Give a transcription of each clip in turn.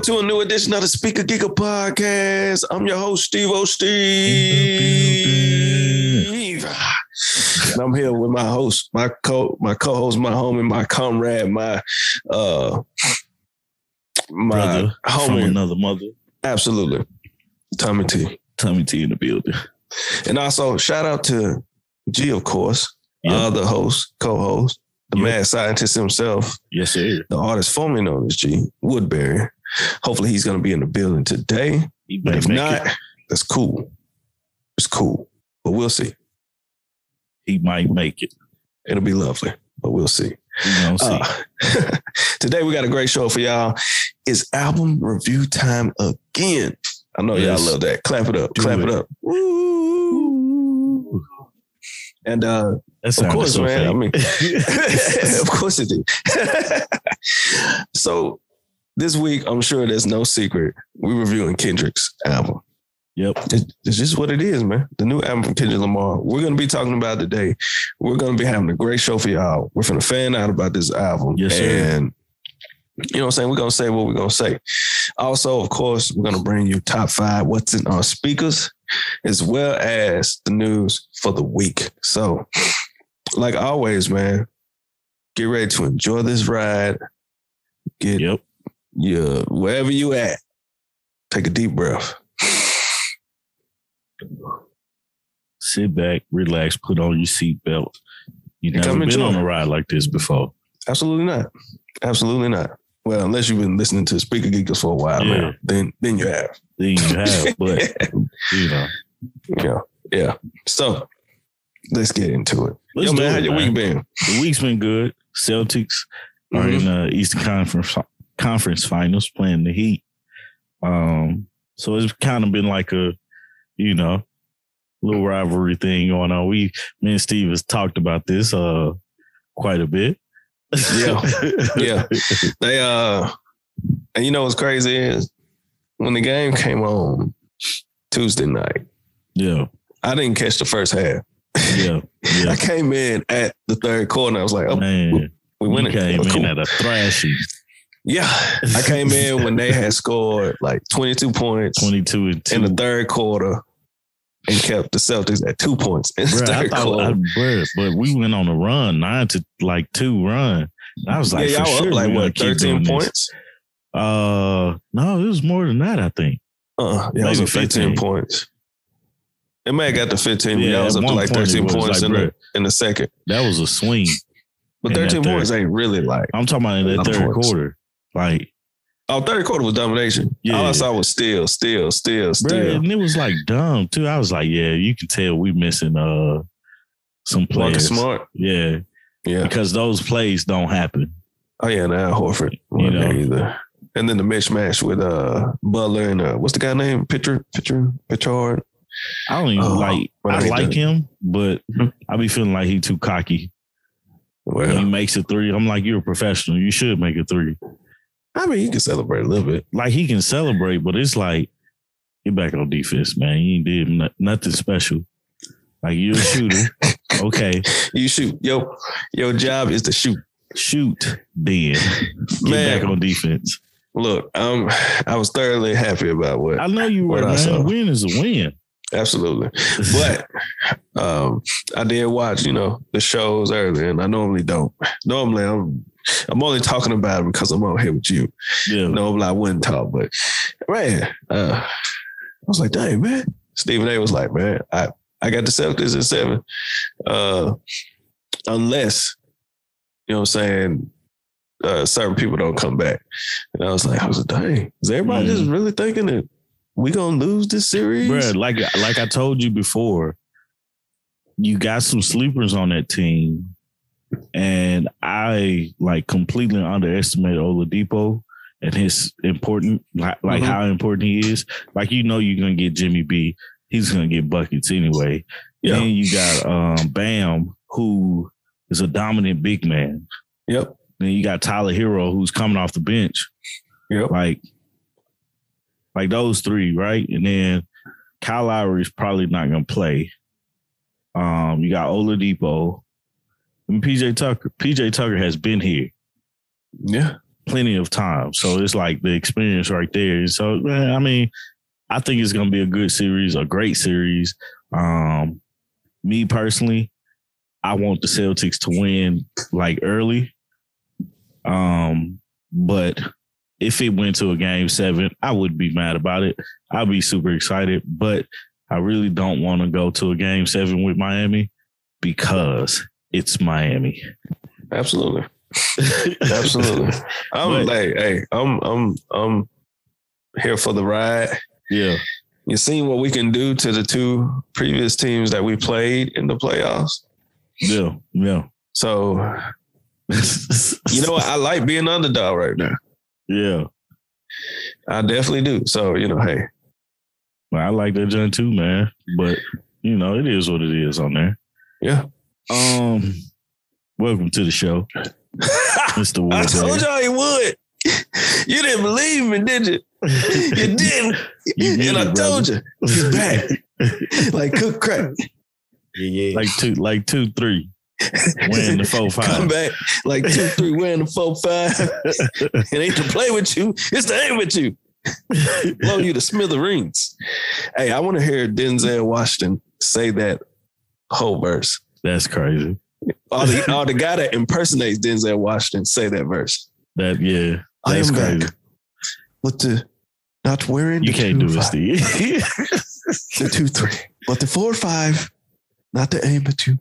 Welcome to a new edition of the Speaker Geeker podcast. I'm your host, Steve O. Steve. And I'm here with my host, my co my co-host, my homie, my comrade, my uh my brother homie. another mother. Absolutely. Tommy T. Tommy T in the building. And also shout out to G, of course, Yep. uh, the host, co-host, the Yep. mad scientist himself, Yes, sir. the artist formerly known as G Woodbury. Hopefully he's gonna be in the building today. But if not, it. that's cool. It's cool. But we'll see. He might make it. It'll be lovely. But we'll see. We see. Uh, today we got a great show for y'all. It's album review time again. I know Yes. y'all love that. Clap it up. Do clap it. it. up. Woo. And uh of course, so man. I mean, of course it did. so this week, I'm sure there's no secret. We're reviewing Kendrick's album. yep. It's it's just what it is, man. The new album from Kendrick Lamar. We're gonna be talking about it today. We're gonna be having a great show for y'all. We're gonna fan out about this album. Yes, sir. And you know what I'm saying? We're gonna say what we're gonna say. Also, of course, we're gonna bring you top five what's in our speakers, as well as the news for the week. So, like always, man, get ready to enjoy this ride. Get Yep. Your wherever you at. Take a deep breath. Sit back, relax, put on your seatbelt. You've never been enjoy. on a ride like this before. Absolutely not. Absolutely not. Well, unless you've been listening to Speaker Geekers for a while Yeah. now, then then you have. Then you have, but you know. yeah, yeah. So let's get into it. Let's Yo, man, how your man. week been? The week's been good. Celtics are Mhm. in the Eastern Conference Conference Finals playing the Heat. Um, so it's kind of been like a, you know, little rivalry thing going on. We, me and Steve has talked about this uh quite a bit. Yeah. Yeah. They uh, and you know what's crazy is when the game came on Tuesday night, yeah, I didn't catch the first half. yeah, I came in at the third quarter. I was like, oh, Man, we you winning. came in at a thrashing, Yeah, I came in when they had scored like 22 points. twenty-two and two. in the third quarter and kept the Celtics at two points in the Bruh, I third thought, quarter. I, bruh, but we went on a run, nine to like two run. I was like, yeah, y'all sure up like what, 13 doing this. points? Uh, no, it was more than that. I think. Uh, yeah, it was Maybe 15 15. points. It may have got to 15, but Yeah, y'all was up to like 13 was points like, in, the, in the second. That was a swing. But in that 13 third. points ain't really like. I'm talking about in that of third points. quarter. Like, Oh, third quarter was domination. Yeah. All I saw was still, still, still, still. and it was like dumb too. I was like, yeah, you can tell we missing uh some players. Smart. Yeah, Yeah. because those plays don't happen. Oh, yeah, now Horford. wasn't know. either. And then the mismatch with uh Butler and uh, what's the guy name? Pitcher, Pitcher, Pitchard. I don't even Oh, like. I like him, but Mhm. I be feeling like he too cocky. When he makes a three, I'm like, you're a professional. You should make a three. I mean, you can celebrate a little bit. Like he can celebrate, but it's like get back on defense, man. You ain't did no- nothing special. Like you're a shooter, okay? You shoot. Yo, your job is to shoot. Shoot, then get Man. back on defense. Look, um, I was thoroughly happy about what I know you were, I man. saw. Win is a win. Absolutely. But um, I did watch, you know, the shows earlier, and I normally don't. Normally, I'm I'm only talking about it because I'm on here with you. yeah, Normally, I wouldn't talk, but man, uh, I was like, dang, man. Stephen A. was like, man, I I got the Celtics at seven, uh, unless you know what I'm saying. Uh, certain people don't come back, and I was like, I was like, dang, is everybody just really thinking that we gonna lose this series? bro. Like like I told you before, you got some sleepers on that team, and I like completely underestimated Oladipo and his important like, like Mhm. how important he is. Like you know, you're gonna get Jimmy B. He's gonna get buckets anyway. Yeah. Then you got um Bam, who is a dominant big man. Yep. Then you got Tyler Herro, who's coming off the bench. Yep. Like, like those three, right? And then Kyle Lowry is probably not gonna play. Um, you got Oladipo and PJ Tucker. PJ Tucker has been here Yeah. plenty of time. So it's like the experience right there. So man, I mean, I think it's gonna be a good series, a great series. Um, me personally, I want the Celtics to win like early. Um, but if it went to a game seven, I would be mad about it. I'd be super excited, but I really don't want to go to a game seven with Miami because it's Miami. Absolutely. Absolutely. I'm But- like, hey, I'm I'm I'm here for the ride. Yeah. You seen what we can do to the two previous teams that we played in the playoffs. Yeah. Yeah. So you know what? I like being underdog right now. Yeah. I definitely do. So, you know, hey, Well, I like that joint too, man. But you know, it is what it is on there. yeah. Um, welcome to the show, Mr. I told y'all he would. You didn't believe me, did you? You didn't. You did and I muted, told brother. you, he's back. like cook crack. Yeah, yeah. like two, like two, three, wearing the four five. Come back like two, three, wearing the four, five. it ain't to play with you, it's to aim with you. Blow you to smithereens. Hey, I want to hear Denzel Washington say that whole verse. That's crazy. All the, or the guy that impersonates Denzel Washington say that verse. That yeah, I that's am crazy. back. With the not wearing You the can't two, do it, five, Steve. the two three, but the four five, not to aim at you.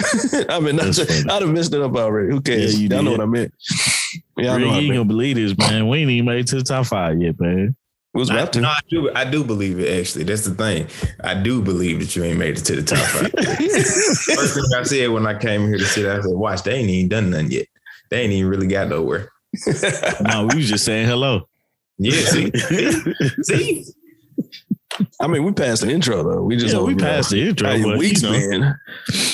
I mean, not That's. I'd have messed it up already. Who cares? Yeah, you Y'all know what I meant. Yeah, I Bro, know you what I ain't meant. gonna believe this, man. We ain't even made it to the top five yet, man. We was I, to. no, I do. I do believe it. Actually, that's the thing. I do believe that you ain't made it to the top five. First thing I said when I came here to sit, I said, "Watch, they ain't even done nothing yet. They ain't even really got nowhere." no, we was just saying hello. Yeah, see, see, I mean, we passed the intro though. We just yeah, we over, passed the intro, How your but weeks you know, been?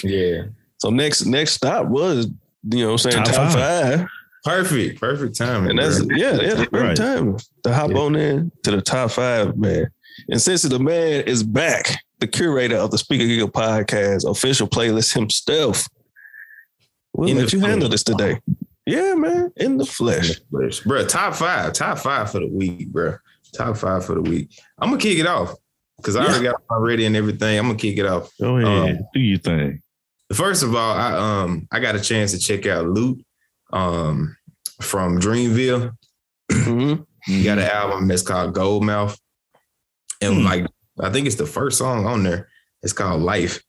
yeah, So next next stop was you know what I'm saying Top top, five. five. perfect, perfect timing. and that's bro. yeah yeah great Right. time to hop Yeah. on in to the top five man. And since the man is back, the curator of the Speaker Geeker podcast official playlist himself, we'll In let the you handle this today. Yeah, man, in the flesh. bro. Top five, top five for the week, bro. Top five for the week. I'm gonna kick it off because I already got my ready and everything. I'm gonna kick it off. Go ahead, Um, do your thing. First of all, I um I got a chance to check out Lute um from Dreamville. Mhm. He got an album that's called Gold Mouf. And Hmm. like I think it's the first song on there. It's called Life.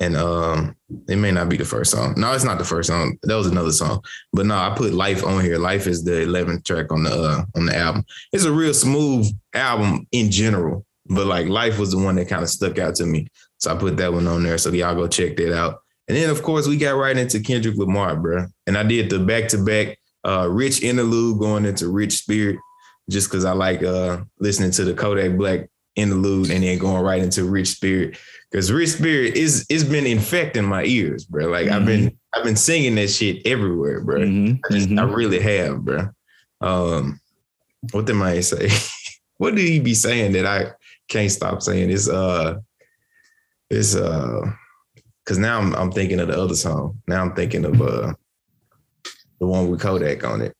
And um it may not be the first song. No, it's not the first song. That was another song. But no, I put Life on here. Life is the 11th track on the uh on the album. It's a real smooth album in general, but like Life was the one that kind of stuck out to me. So I put that one on there. So y'all go check that out. And then of course we got right into Kendrick Lamar, bro. And I did the back to back uh Rich interlude going into Rich Spirit just because I like uh listening to the Kodak Black interlude and then going right into Rich Spirit. Because Rich Spirit is it's been infecting my ears, bro. Like I've been I've been singing that shit everywhere, bro. Mhm, I, just, I mhm. really have, bro. Um, what did I say? what did he be saying that I can't stop saying? It's uh, it's uh, because now I'm I'm thinking of the other song. Now I'm thinking of uh, the one with Kodak on it,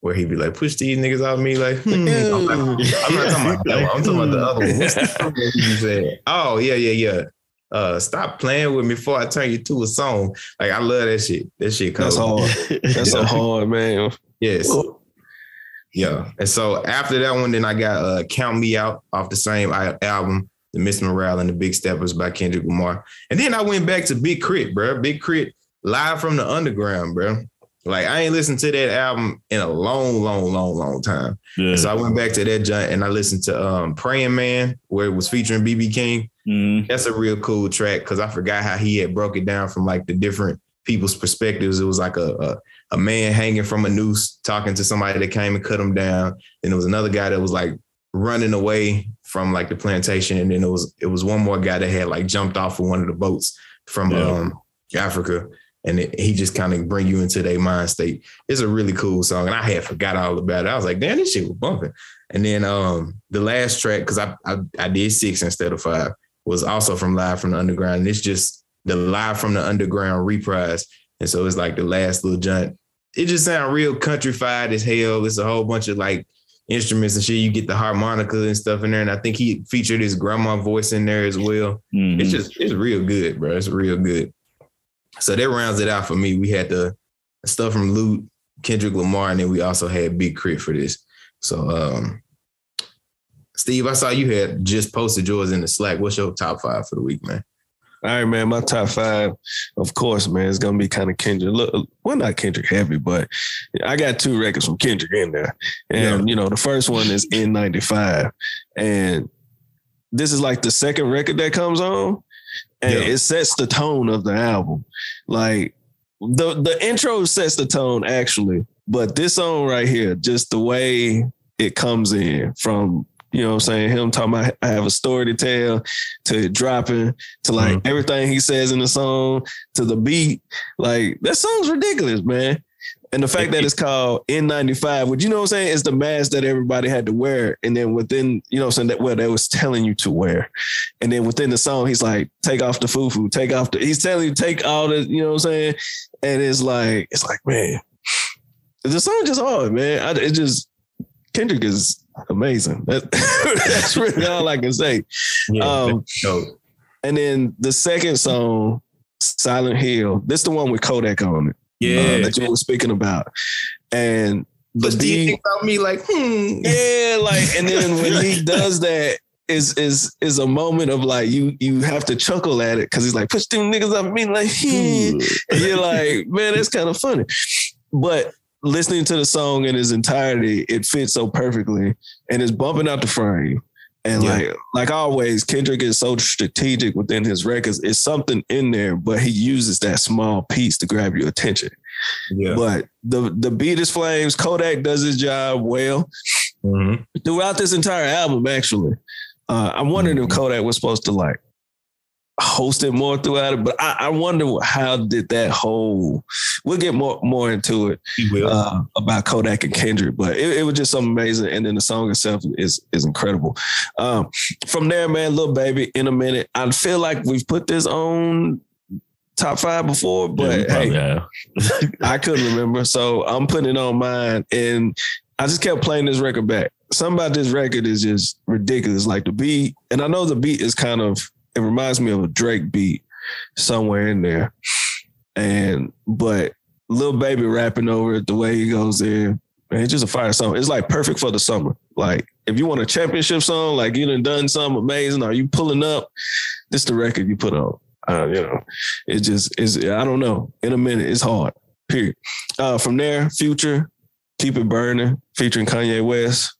where he'd be like, "Push these niggas out of me," like. hmm. I'm, like, I'm not talking about that one. I'm talking about the other one. What's the song that he be saying? Oh yeah, yeah, yeah. Uh, stop playing with me before I turn you to a song. Like I love that shit. That shit cold. That's hard. That's so hard, man. Yes. Yeah. And so after that one, then I got uh Count Me Out off the same album, The Mr. Morale and the Big Steppers by Kendrick Lamar. And then I went back to Big K.R.I.T., bro. Big K.R.I.T. live from the underground, bro. Like I ain't listened to that album in a long, long, long, long time. Yeah. So I went back to that joint and I listened to um Praying Man, where it was featuring BB King. Mhm. That's a real cool track because I forgot how he had broke it down from like the different people's perspectives. It was like a, a a man hanging from a noose talking to somebody that came and cut him down. Then there was another guy that was like running away from like the plantation, and then it was it was one more guy that had like jumped off of one of the boats from Yeah. um Africa. And it, he just kind of bring you into their mind state. It's a really cool song, and I had forgot all about it. I was like, "Damn, this shit was bumping." And then um the last track, because I, I I did six instead of five, was also from Live from the Underground. And it's just the Live from the Underground reprise. And so it's like the last little giant. it just sounds real countrified as hell. It's a whole bunch of like instruments and shit. You get the harmonica and stuff in there, and I think he featured his grandma voice in there as well. Mhm. It's just it's real good, bro. It's real good. So that rounds it out for me. We had the stuff from Lute, Kendrick Lamar, and then we also had Big K.R.I.T. for this. So um Steve, I saw you had just posted yours in the Slack. What's your top five for the week, man? All right, man. My top five, of course, man, it's gonna be kind of Kendrick. Look, well, not Kendrick heavy, but I got two records from Kendrick in there, and you know, the first one is N95, and this is like the second record that comes on, and Yeah. it sets the tone of the album. Like the the intro sets the tone actually, but this song right here, just the way it comes in from. You know what I'm saying? Him talking about I have a story to tell to dropping to like Mhm. everything he says in the song to the beat. Like that song's ridiculous, man. And the fact that it's called N95, which you know what I'm saying, is the mask that everybody had to wear. And then within, you know what I'm saying, that well, they was telling you to wear. And then within the song, he's like, take off the foo-foo, take off the, he's telling you take all the, you know what I'm saying? And it's like, it's like, man, the song just hard, man. I, it just Kendrick is amazing. That, that's really all I can say. Um, and then the second song, Silent Hill, this the one with Kodak on it. Uh, that you were speaking about. And the But do you beat, think about me like, hmm? yeah, like, and then when he does that, is is is a moment of like you you have to chuckle at it because he's like push them niggas up me like hmm. and you're like man that's kind of funny, but listening to the song in its entirety it fits so perfectly and it's bumping out the frame and Yeah. like like always Kendrick is so strategic within his records it's something in there but he uses that small piece to grab your attention Yeah. but the the beat is flames Kodak does his job well Mhm. throughout this entire album, actually. Uh, I'm wondering if Kodak was supposed to like host it more throughout it, but I, I wonder how did that whole. We'll get more more into it uh, about Kodak and Kendrick, but it, it was just something amazing, and then the song itself is is incredible. Um, from there, man, Lil Baby, in a minute, I feel like we've put this on top five before, but probably hey. I couldn't remember, so I'm putting it on mine, and I just kept playing this record back. Something about this record is just ridiculous. Like the beat, and I know the beat is kind of it reminds me of a Drake beat somewhere in there, and but Lil Baby rapping over it the way he goes in, man, it's just a fire song. It's like perfect for the summer. Like if you want a championship song, like you done done something amazing, are you pulling up? This the record you put on. Uh, you know, it just is. I don't know. In a minute, it's hard. Period. Uh, from there, Future, Keep It Burning, featuring Kanye West.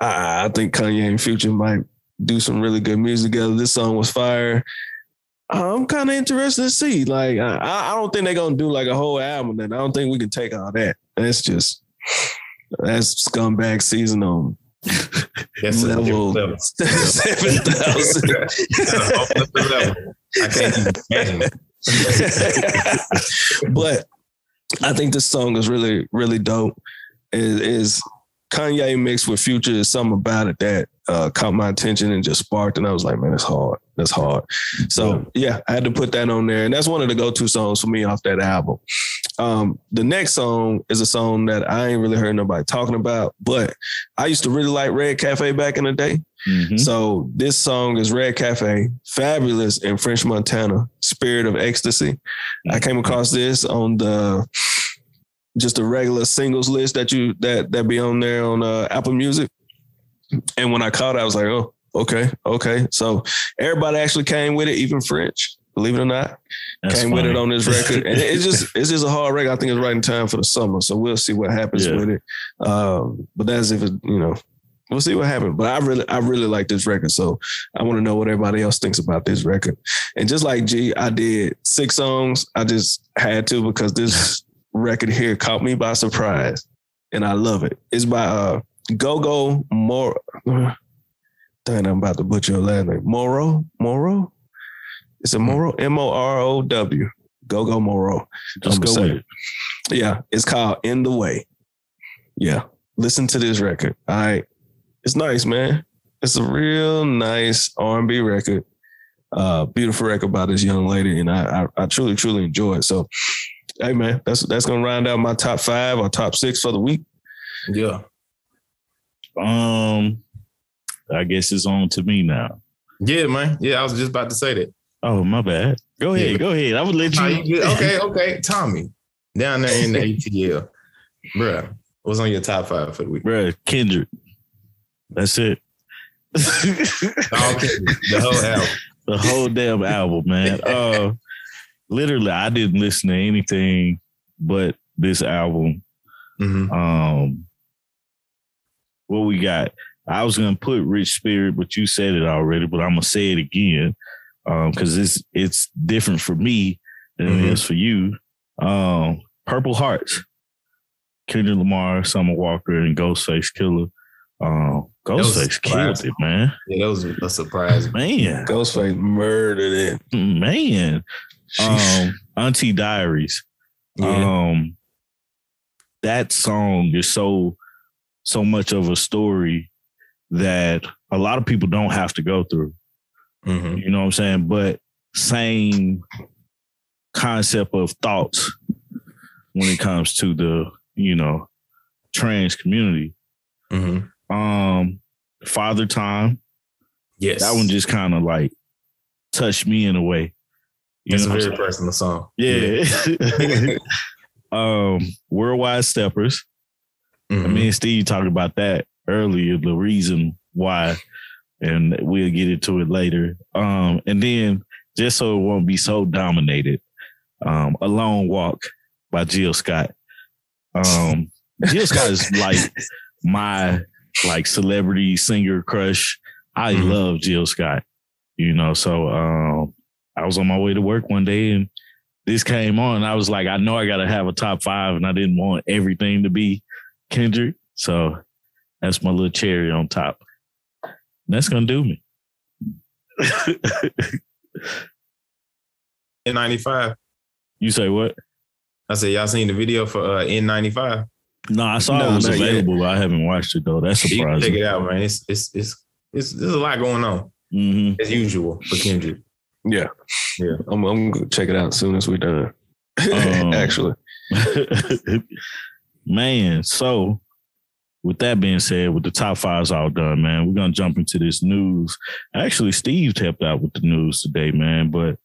I, I think Kanye and Future might do some really good music together. This song was fire. I'm kind of interested to see. Like, I, I don't think they're gonna do like a whole album. Then I don't think we can take all that. That's just that's scumbag season on That's level level. seven thousand. That's a whole different level. I can't even imagine. but I think this song is really, really dope. Is is Kanye mixed with Future is something about it that uh, caught my attention and just sparked, and I was like, man, that's hard. That's hard. So yeah, I had to put that on there, and that's one of the go-to songs for me off that album. Um, the next song is a song that I ain't really heard nobody talking about, but I used to really like Red Cafe back in the day. Mhm. So this song is Red Cafe, Fabolous in French Montana, Spirit of Ecstasy. I came across this on the just a regular singles list that you that that be on there on uh, Apple Music. And when I caught it, I was like, oh, okay, okay. So everybody actually came with it, even French, believe it or not, That's came with it on this record. and it's just it's just a hard record. I think it's right in time for the summer. So we'll see what happens Yeah. with it. Um, but that's if it, you know, we'll see what happens. But I really, I really like this record. So I want to know what everybody else thinks about this record. And just like G, I did six songs. I just had to because this record here caught me by surprise. And I love it. It's by uh Go Go Moro. Dang, I'm about to butcher your last name. Moro? Moro? It's a Moro? M-O-R-O-W. Go Go Moro. Just go with it. Yeah, it's called In the Way. Yeah, listen to this record. All right, it's nice, man. It's a real nice R&B record. Uh, beautiful record by this young lady, and I, I, I truly, truly enjoy it. So, hey man, that's that's gonna round out my top five or top six for the week. Yeah. Um, I guess it's on to me now. Yeah, man. Yeah, I was just about to say that. Oh, my bad. Go ahead. Yeah. Go ahead. I would let How you. you get- okay, okay. Tommy, down there in the ATL. Bruh, what's on your top five for the week? Bruh, Kendrick. That's it. Okay, the whole album. the whole damn album, man. Uh, literally, I didn't listen to anything but this album. Mhm. Um, what we got? I was gonna put Rich Spirit, but you said it already. But I'm gonna say it again because it's it's different for me than it Mhm. is for you. Um, Purple Hearts, Kendrick Lamar, Summer Walker, and Ghostface Killah. Um, Ghostface killed it, man. Yeah, that was a surprise. Man, Ghostface murdered it. man. Sheesh. Um, Auntie Diaries. Yeah. Um, that song is so so much of a story that a lot of people don't have to go through. Mhm. You know what I'm saying? But same concept of thoughts when it comes to the you know trans community. Mhm. Um, Father Time. Yes. That one just kind of like touched me in a way. You It's a know what I'm very personal song. Yeah. um, Worldwide Steppers. Mhm. I mean, Steve talked about that earlier, the reason why, and we'll get into it later. Um, and then just so it won't be so dominated, um, A Long Walk by Jill Scott. Um, Jill Scott is like my like celebrity singer crush. I Mhm. love Jill Scott, you know, so um I was on my way to work one day and this came on. I was like, I know I got to have a top five, and I didn't want everything to be Kendrick. So that's my little cherry on top. That's gonna do me. N95. you say what? I said, y'all seen the video for uh, N95? No, I saw No, it was not yet. available, but I haven't watched it though. That's You can check surprising. it out, man. It's it's it's it's there's a lot going on hmm as usual for Kendrick. yeah. Yeah. I'm, I'm gonna check it out as soon as we're done. Um, Actually. man, so with that being said, with the top fives all done, man, we're gonna jump into this news. Actually, Steve tapped out with the news today, man. But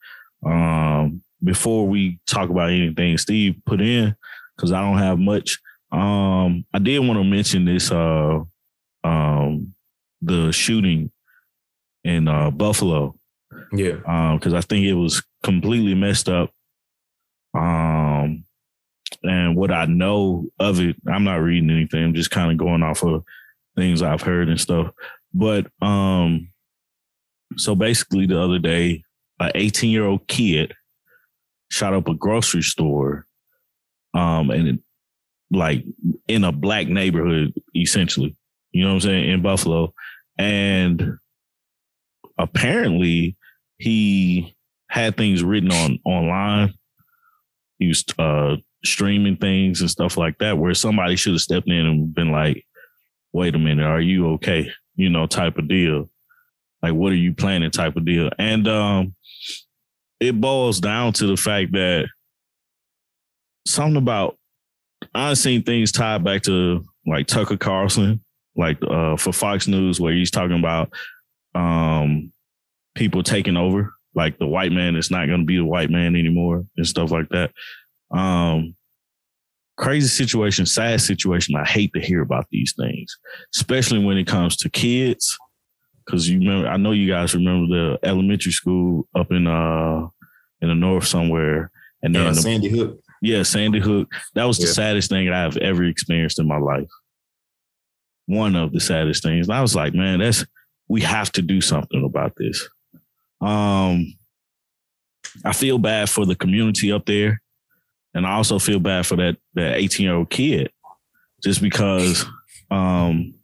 um, before we talk about anything Steve put in, because I don't have much, um, I did want to mention this uh um the shooting in uh Buffalo Yeah. because I think it was completely messed up. Um, and what I know of it, I'm not reading anything. I'm just kind of going off of things I've heard and stuff. But um, so basically, the other day, an 18 year old kid shot up a grocery store, um, and it, like in a black neighborhood, essentially. You know what I'm saying in Buffalo, and apparently he had things written on online. He was uh, streaming things and stuff like that, where somebody should have stepped in and been like, "Wait a minute, are you okay?" You know, type of deal. Like, what are you planning? Type of deal. And um, it boils down to the fact that something about I've seen things tied back to like Tucker Carlson, like uh, for Fox News, where he's talking about um, people taking over. Like the white man is not going to be the white man anymore and stuff like that. Um, crazy situation, sad situation. I hate to hear about these things, especially when it comes to kids. Cause you remember, I know you guys remember the elementary school up in, uh, in the north somewhere. And then Uh, the, Sandy Hook. Yeah, Sandy Hook. That was the Yeah. saddest thing I've ever experienced in my life. One of the saddest things. And I was like, man, that's we have to do something about this. Um, I feel bad for the community up there, and I also feel bad for that that 18 year old kid, just because um,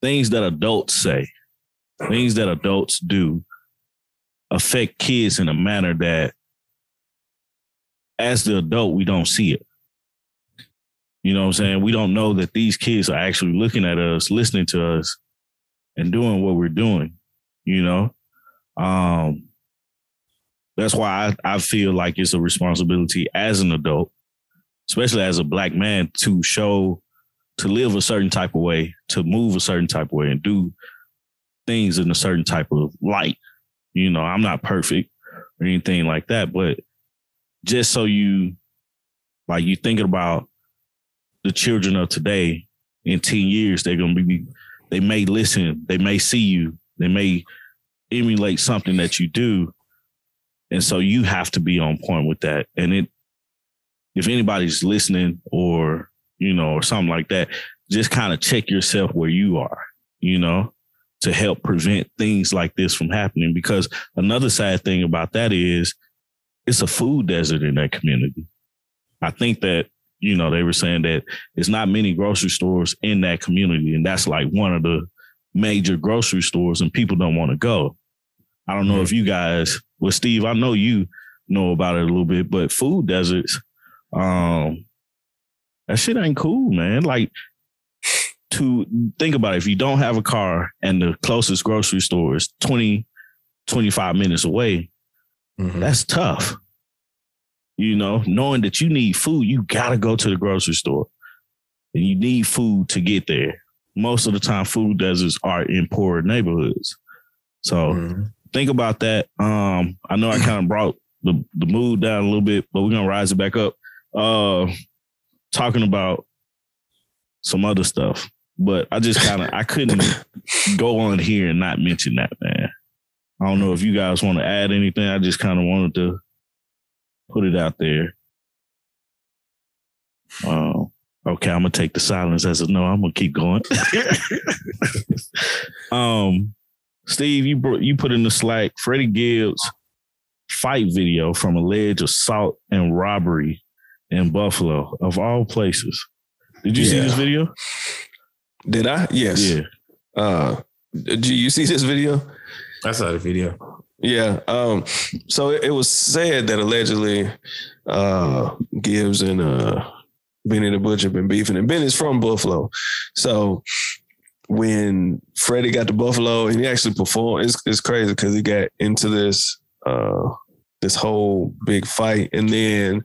things that adults say, things that adults do, affect kids in a manner that as the adult, we don't see it. You know what I'm saying? We don't know that these kids are actually looking at us, listening to us, and doing what we're doing, you know? Um that's why I, I feel like it's a responsibility as an adult, especially as a black man, to show to live a certain type of way, to move a certain type of way, and do things in a certain type of light. You know, I'm not perfect or anything like that, but just so you like you thinking about the children of today in 10 years, they're gonna be they may listen, they may see you, they may emulate something that you do. And so you have to be on point with that. And it if anybody's listening or you know, or something like that, just kind of check yourself where you are, you know, to help prevent things like this from happening. Because another sad thing about that is it's a food desert in that community. I think that, you know, they were saying that it's not many grocery stores in that community. And that's like one of the major grocery stores and people don't want to go. I don't know mm-hmm. if you guys, well, Steve, I know you know about it a little bit, but food deserts, um, that shit ain't cool, man. Like to think about it, if you don't have a car and the closest grocery store is 20, 25 minutes away, mm-hmm. that's tough. You know, knowing that you need food, you gotta go to the grocery store. And you need food to get there. Most of the time, food deserts are in poor neighborhoods. So mm-hmm. think about that. Um, I know I kind of brought the, the mood down a little bit, but we're gonna rise it back up. Uh talking about some other stuff, but I just kind of I couldn't go on here and not mention that, man. I don't know if you guys want to add anything. I just kind of wanted to put it out there. Um, okay, I'm gonna take the silence as a no. I'm gonna keep going. um, Steve, you brought, you put in the Slack Freddie Gibbs fight video from alleged assault and robbery in Buffalo, of all places. Did you yeah. see this video? Did I? Yes. Yeah. Uh, did you see this video? I saw the video. Yeah. Um, so it, it was said that allegedly uh, Gibbs and uh, Benny the Butcher been beefing, and Benny's from Buffalo. So when Freddie got to Buffalo and he actually performed, it's, it's crazy because he got into this uh, this whole big fight, and then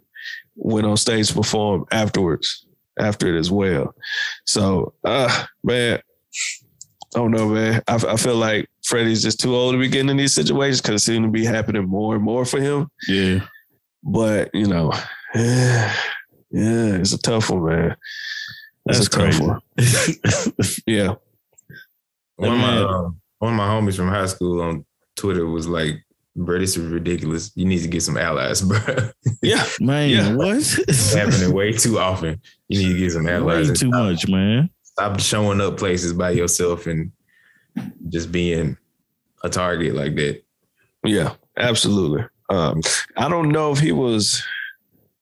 went on stage to perform afterwards, after it as well. So, uh, man, I don't know, man. I, I feel like Freddie's just too old to be getting in these situations because it seems to be happening more and more for him. Yeah. But, you know, yeah, yeah it's a tough one, man. That's, That's a crazy. tough one. yeah. One of my um, one of my homies from high school on Twitter was like, bro, this is ridiculous. You need to get some allies, bro. Yeah, man. Yeah. What? it's happening way too often. You need to get some allies. Way too stop, much, man. Stop showing up places by yourself and just being a target like that. Yeah, absolutely. Um, I don't know if he was,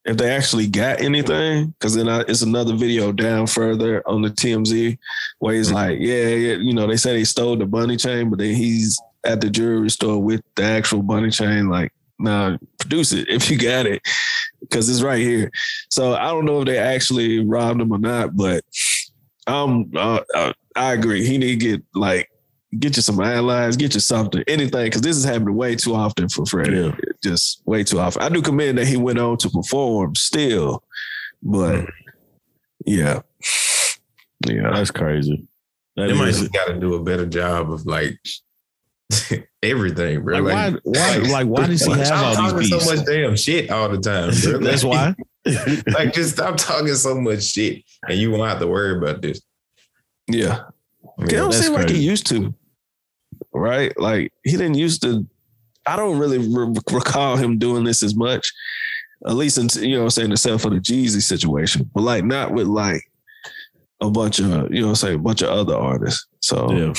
if they actually got anything, because then I, it's another video down further on the TMZ where he's mm-hmm. like, yeah, yeah, you know, they said he stole the bunny chain, but then he's at the jewelry store with the actual bunny chain, like, nah, produce it if you got it, because it's right here. So I don't know if they actually robbed him or not, but um, uh, uh, I agree. He need to get like get you some allies, get you something, anything, because this is happening way too often for Freddie. Yeah. Just way too often. I do commend that he went on to perform still, but mm. yeah, yeah, that's crazy. That they might just got to do a better job of like everything, bro. Like, like, why, why, like, why does he have all these talking so much damn shit all the time? Bro. That's why. like, just stop talking so much shit, and you won't have to worry about this. Yeah, I mean, don't seem like he used to, right? Like he didn't used to. I don't really re- recall him doing this as much, at least in you know, I'm saying except for the Jeezy situation, but like not with like a bunch of you know, say a bunch of other artists. So yeah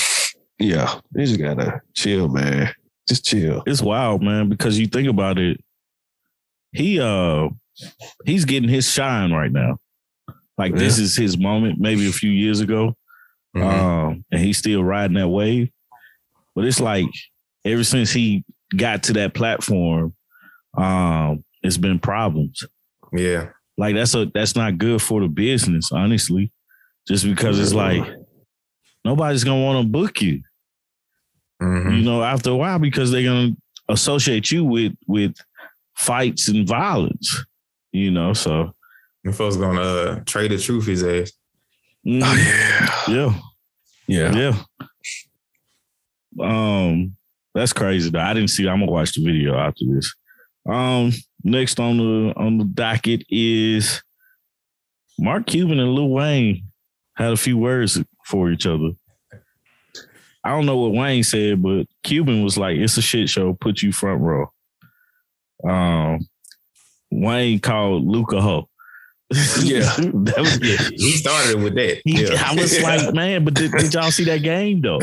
yeah, you just gotta chill, man. Just chill. It's wild, man, because you think about it, he uh he's getting his shine right now. Like yeah. this is his moment, maybe a few years ago. Mm-hmm. Um, and he's still riding that wave. But it's like ever since he got to that platform, um, it's been problems. Yeah. Like that's a that's not good for the business, honestly. Just because it's like nobody's gonna want to book you. Mm-hmm. You know, after a while, because they're gonna associate you with with fights and violence. You know, so And folks gonna uh, trade the truth his ass. mhm, Oh, yeah. yeah, Yeah. yeah. Um, that's crazy though. I didn't see. I'm gonna watch the video after this. Um, next on the on the docket is Mark Cuban and Lil Wayne had a few words for each other. I don't know what Wayne said, but Cuban was like, "It's a shit show. Put you front row." Um, Wayne called Luka Ho. Yeah. that was, He started with that. he, Yeah. I was like, man, but did, did y'all see that game though?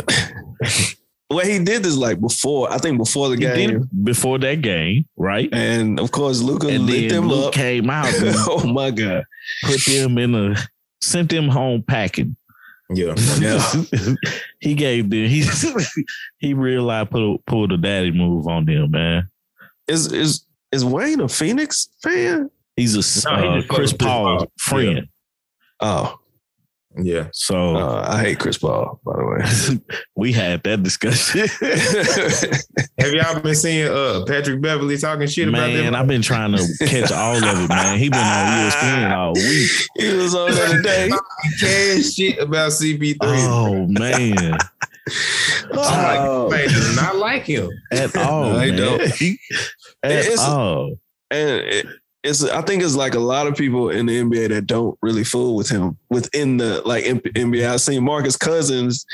Well, he did this like before. I think before the He game, it before that game, right? and of course, Luka And lit then them Luke up. came out oh my god! put them in a sent them home packing. yeah. Yeah. he gave them he he realized pulled pulled a daddy move on them, man. Is is is Wayne a Phoenix fan? He's a No, uh, just Chris Chris Paul Paul. friend. Oh, Yeah. So uh, I hate Chris Paul. By the way. we had that discussion. Have y'all been seeing uh Patrick Beverley talking shit about man. I've been trying to catch all of it, man. He been on ESPN all week. he was on the other day. cash shit about CP3. Oh man. I'm Oh. like, man, does not like him. At all. No, he man. don't. At It's- all. and it, it's I think it's like a lot of people in the NBA that don't really fool with him within the like M- NBA. I've seen Marcus Cousins.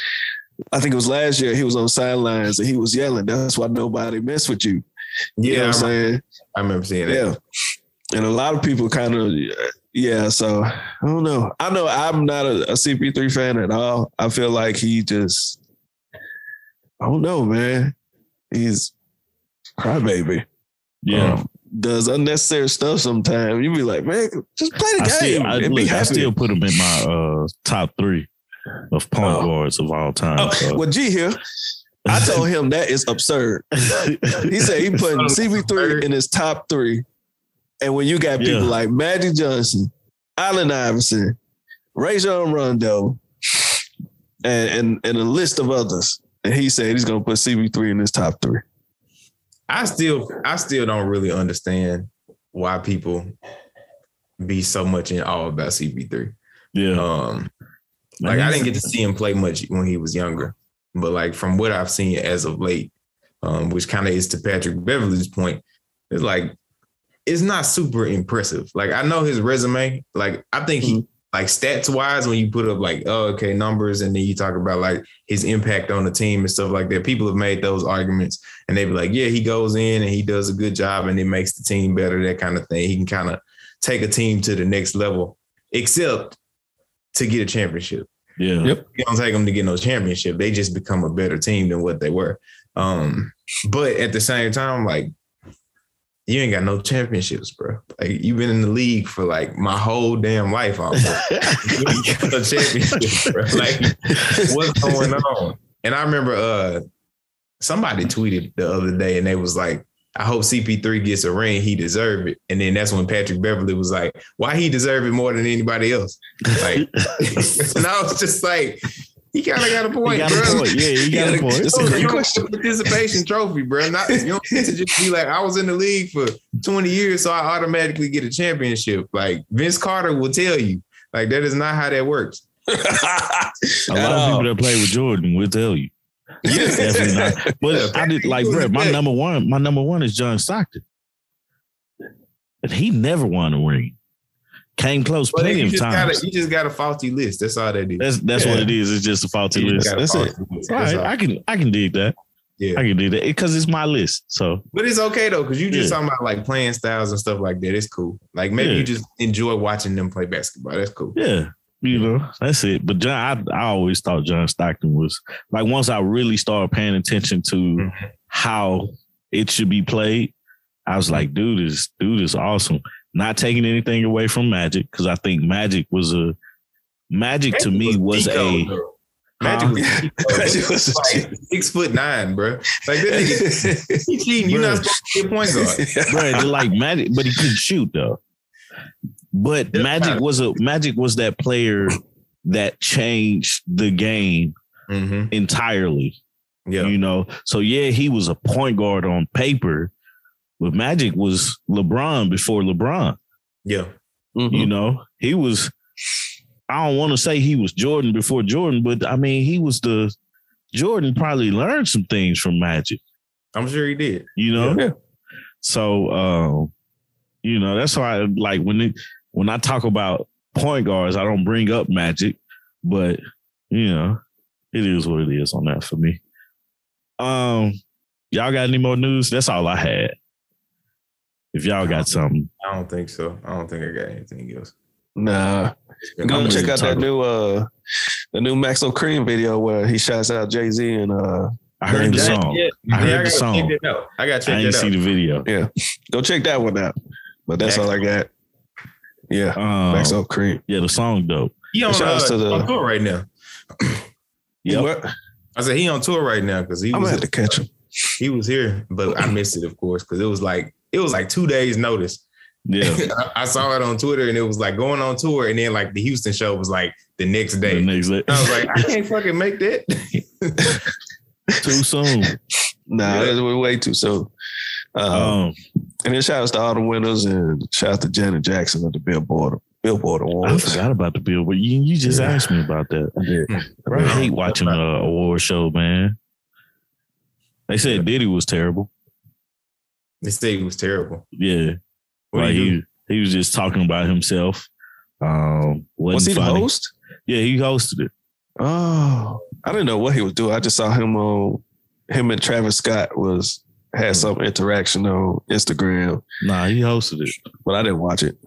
I think it was last year. He was on sidelines and he was yelling. That's why nobody mess with you. You know Yeah, what I'm saying? I remember seeing that. Yeah. And a lot of people kind of, yeah. So I don't know. I know I'm not a, a CP3 fan at all. I feel like he just, I don't know, man. He's crybaby. Yeah. Um, does unnecessary stuff sometimes. You be like, man, just play the I game still, I, and be look, I still put him in my uh, top three of point Oh. guards of all time. Oh, so. well, G here. I told him that is absurd. He said he put CP3 in his top three. And when you got people Yeah. like Magic Johnson, Allen Iverson, Rajon Rondo, and, and and a list of others, and he said he's gonna put CP3 in his top three. I still I still don't really understand why people be so much in awe about CP3. yeah, Um like I didn't get to see him play much when he was younger. But like from what I've seen as of late, um, which kind of is to Patrick Beverley's point, it's like it's not super impressive. Like I know his resume, like I think he like stats wise, when you put up like, oh, okay, numbers, and then you talk about like his impact on the team and stuff like that. People have made those arguments and they be like, yeah, he goes in and he does a good job and it makes the team better, that kind of thing. He can kind of take a team to the next level, except to get a championship. yeah, Yep. You don't take them to get no championship. They just become a better team than what they were. Um, but at the same time, like you ain't got no championships, bro. Like you've been in the league for like my whole damn life almost. you ain't got no championships, bro. Like what's going on? And I remember uh somebody tweeted the other day and they was like, I hope CP3 gets a ring. He deserve it. And then that's when Patrick Beverley was like, why he deserve it more than anybody else? Like, and I was just like, he kind of got a point, He got bro. a point. Yeah, he got a point. it's a You great don't question. get a participation trophy, bro. Not you don't get to just be like, I was in the league for 20 years, so I automatically get a championship. Like Vince Carter will tell you, like that is not how that works. A lot of people that play with Jordan will tell you. Yes, Definitely not. But I did like, bro, my number one, my number one is John Stockton. And he never won a ring. Came close But plenty you of just got times. a, you just got a faulty list. That's all that is. That's that's what it is. It's just a faulty You list. just got a That's it. list. All That's right, all. I can I can dig that. Yeah. I can dig that because it's my list. So But it's okay though, because you just Yeah. talking about like playing styles and stuff like that. It's cool. Like maybe Yeah. you just enjoy watching them play basketball. That's cool. yeah, you know that's it. But John, I, I always thought John Stockton was like once I really started paying attention to Mhm. how it should be played, I was like, dude is dude is awesome. Not taking anything away from Magic because I think Magic was a Magic to me was Pico, a bro. Magic Huh? was Pico. Magic was a like six foot nine, bro. Like that nigga, he cheating. You're not supposed to be a point guard. bro, like Magic, but he couldn't shoot though. But Yeah. Magic was a Magic was that player that changed the game Mm-hmm. entirely. Yeah. You know, so yeah, he was a point guard on paper, but Magic was LeBron before LeBron. Yeah. Mhm. You know, he was. I don't want to say he was Jordan before Jordan, but I mean, he was the Jordan. Probably learned some things from Magic. I'm sure he did. You know, Yeah. so um, you know that's why like when it, when I talk about point guards, I don't bring up Magic, but you know, it is what it is on that for me. Um, y'all got any more news? That's all I had. If y'all got something, I don't think so. I don't think I got anything else. Nah. I'm Go ready check out that new uh the new Maxo Kream video where he shouts out Jay Z and uh I heard the song. Yeah, I heard yeah, the song. Check that out. I got to I didn't see the video. Yeah, go check that one out. But that's all I got. Yeah. Um, Maxo Kream. yeah, the song dope. He on, uh, to the- on tour right now. Yep. I said he on tour right now because he I'm gonna was have to catch him. he was here, but I missed it, of course, because it was like it was like two days notice. Yeah, I, I saw it on Twitter and it was like going on tour, and then like the Houston show was like the next the day. next day. I was like, I can't fucking make that. too soon. Nah, Yeah. it was way too soon. Um, Um, and then shout out to all the winners and shout out to Janet Jackson of the Billboard Billboard Awards. I Awards. forgot about the bill, but you, you just Yeah. asked me about that. Yeah. I hate watching the award show, man. They said Diddy was terrible. They say it was terrible. Yeah, What like do you do? he he was just talking about himself. Um, wasn't Was he the host? Yeah, he hosted it. Oh, I didn't know what he was doing. I just saw him on him and Travis Scott was had some interaction on Instagram, Nah, he hosted it. but I didn't watch it.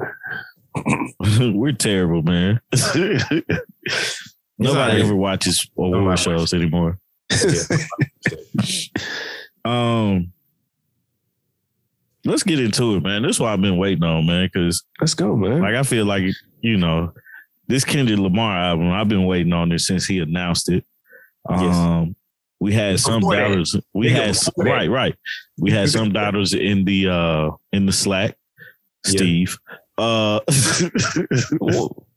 We're terrible, man. Nobody ever watches award shows anymore. Um, let's get into it, man. This is what I've been waiting on, man. Because Let's go, man. like I feel like you know this Kendrick Lamar album. I've been waiting on it since he announced it. Yes. Um, we had some doubters. We had that. right, right. We had some doubters in the uh in the Slack. Yeah. Steve. Uh,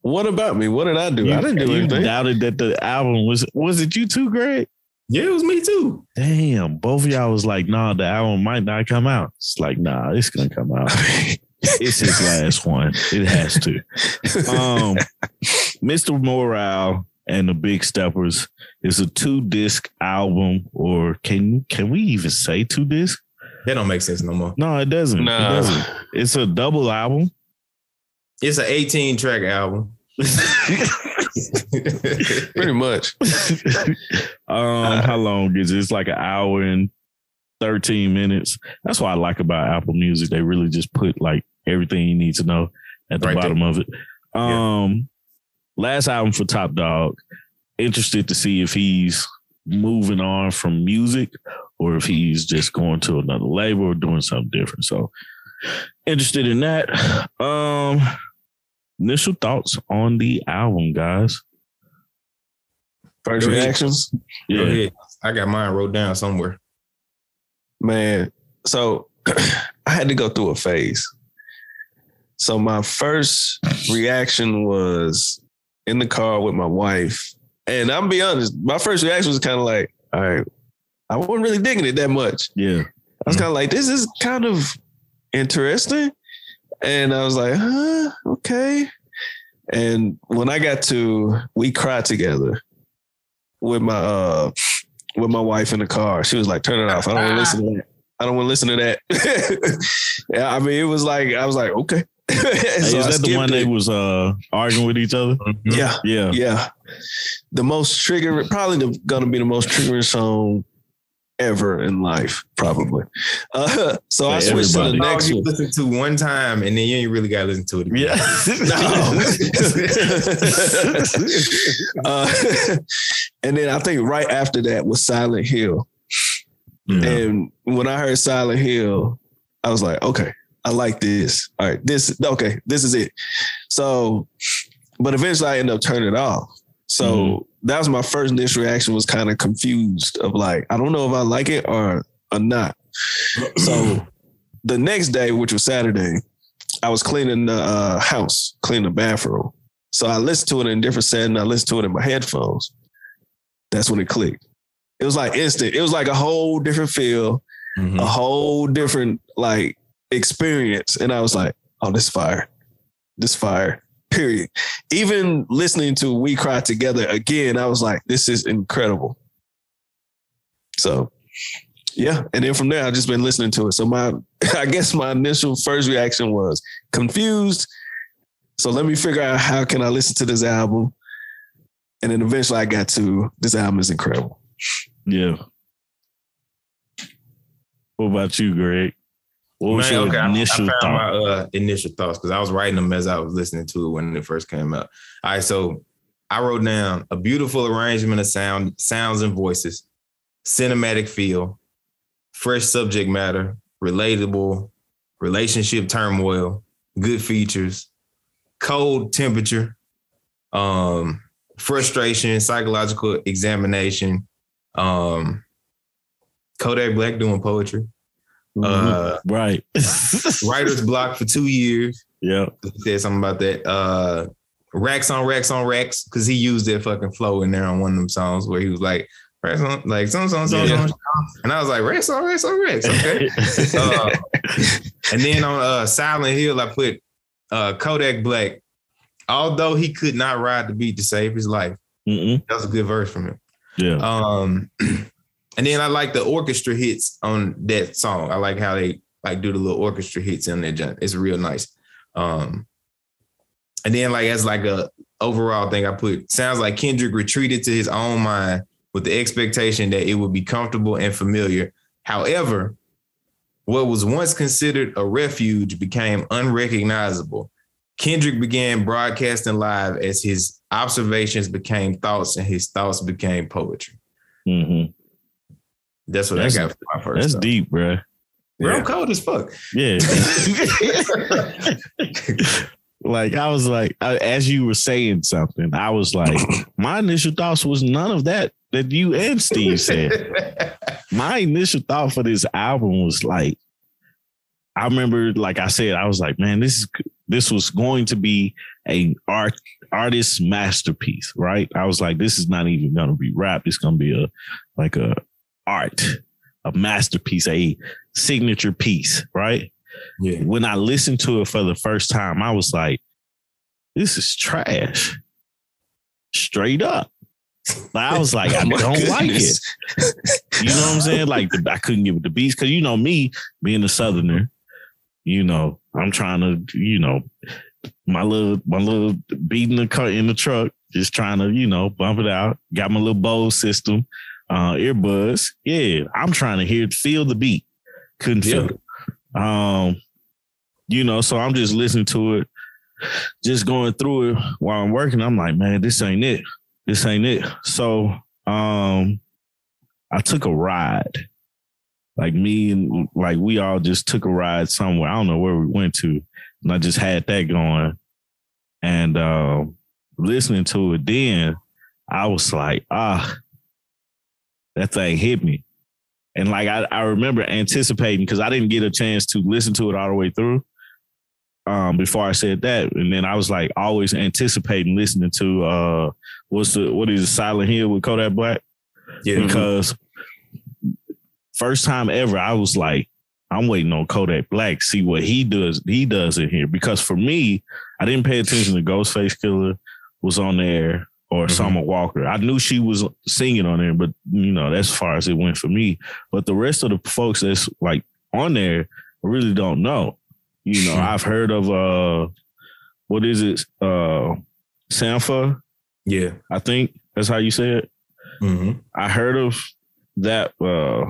what about me? What did I do? you, I didn't do you anything. doubted that the album was was it you too, Greg? Yeah, it was me too. Damn, both of y'all was like, nah, the album might not come out. It's like, nah, it's gonna come out. it's his last one. It has to. Um, Mr. Morale and the Big Steppers is a two disc album, or can can we even say two disc? That don't make sense no more. No, it doesn't. It doesn't. It's a double album. It's an 18 track album. Pretty much. um, how long is it? It's like an hour and 13 minutes. That's what I like about Apple Music. They really just put like everything you need to know at the Right bottom of it. Yeah. Um, last album for Top Dawg. Interested to see if he's moving on from music or if he's just going to another label or doing something different. So interested in that. Um, initial thoughts on the album, guys. First reactions, Go Yeah. I got mine wrote down somewhere. man. So I had to go through a phase. So my first reaction was in the car with my wife, and I'm be honest, my first reaction was kind of like, all right, I wasn't really digging it that much. Yeah. I was kind of like, this is kind of interesting. And I was like, huh, okay. And when I got to We Cry Together with my uh with my wife in the car, she was like, turn it off. I don't want to listen to that. I don't want to listen to that. yeah, I mean, it was like, I was like, okay. So is that the one they was uh arguing with each other? Yeah. Yeah. Yeah. The most triggering, probably the, gonna be the most triggering song ever in life, probably. Uh, so I For switched to the everybody. next you one. listen to one time and then you ain't really got to listen to it again. Yeah. uh, and then I think right after that was Silent Hill. Yeah. And when I heard Silent Hill, I was like, okay, I like this. All right, this okay, this is it. So, but eventually I end up turning it off. So Mhm. That was my first initial reaction was kind of confused of like, I don't know if I like it or or not. So the next day, which was Saturday, I was cleaning the uh, house, cleaning the bathroom. So I listened to it in a different setting. I listened to it in my headphones. That's when it clicked. It was like instant. It was like a whole different feel, Mhm. a whole different like experience. And I was like, oh, this fire. This fire. Period. Even listening to We Cry Together again, I was like, this is incredible. So yeah. And then from there, I've just been listening to it. So my I guess my initial first reaction was confused. So let me figure out how can I listen to this album. And then eventually I got to this album is incredible. Yeah. What about you, Greg? What was Man, your okay, I- initial I, found thought? my uh, initial thoughts because I was writing them as I was listening to it when it first came out. All right, so I wrote down a beautiful arrangement of sound, sounds and voices, cinematic feel, fresh subject matter, relatable, relationship turmoil, good features, cold temperature, um, frustration, psychological examination, um, Kodak Black doing poetry. Uh, right. writer's block for two years. yeah. Said something about that. Uh, racks on racks on racks because he used that fucking flow in there on one of them songs where he was like racks on like some some some Yeah. some, and I was like racks on racks on racks. Okay. uh, and then on uh, Silent Hill, I put uh, Kodak Black. Although he could not ride the beat to save his life, Mm-mm. that was a good verse from him. Yeah. Um, and then I like the orchestra hits on that song. I like how they like do the little orchestra hits in there. It's real nice. Um, and then like as like a overall thing, I put sounds like Kendrick retreated to his own mind with the expectation that it would be comfortable and familiar. However, what was once considered a refuge became unrecognizable. Kendrick began broadcasting live as his observations became thoughts and his thoughts became poetry. hmm That's what That's- I got for my first. That's thought. deep, bro. Bro, I'm cold as fuck. Yeah. like I was like, I, as you were saying something, I was like, my initial thoughts was none of that that you and Steve said. my initial thought for this album was like, I remember, like I said, I was like, man, this is this was going to be a art artist masterpiece, right? I was like, this is not even gonna be rap. It's gonna be a like a art, a masterpiece, a signature piece, right? yeah. When I listened to it for the first time, I was like, this is trash. Straight up. Like, I was like, oh I Oh my don't like it. You know what I'm saying? Like the, I couldn't give it the beats because you know me being a southerner, you know, I'm trying to, you know, my little my little beat in the car in the truck, just trying to, you know, bump it out. Got my little Bose system, uh, earbuds. Yeah, I'm trying to hear feel the beat. Couldn't feel it. Um, you know, so I'm just listening to it, just going through it while I'm working. I'm like, man, this ain't it. This ain't it. So um I took a ride. Like me and like we all just took a ride somewhere. I don't know where we went to. And I just had that going. And um listening to it then, I was like, ah, that thing hit me. And like I, I remember anticipating because I didn't get a chance to listen to it all the way through um before I said that. And then I was like always anticipating listening to uh what's the what is it, Silent Hill with Kodak Black? Yeah. because first time ever, I was like, I'm waiting on Kodak Black, see what he does. He does in here because for me, I didn't pay attention to Ghostface Killah was on there or Mhm. Summer Walker. I knew she was singing on there, but you know that's as far as it went for me. But the rest of the folks that's like on there, I really don't know. You know, I've heard of uh, what is it? Uh, Sampha, Yeah. I think that's how you say it. Mhm. I heard of that uh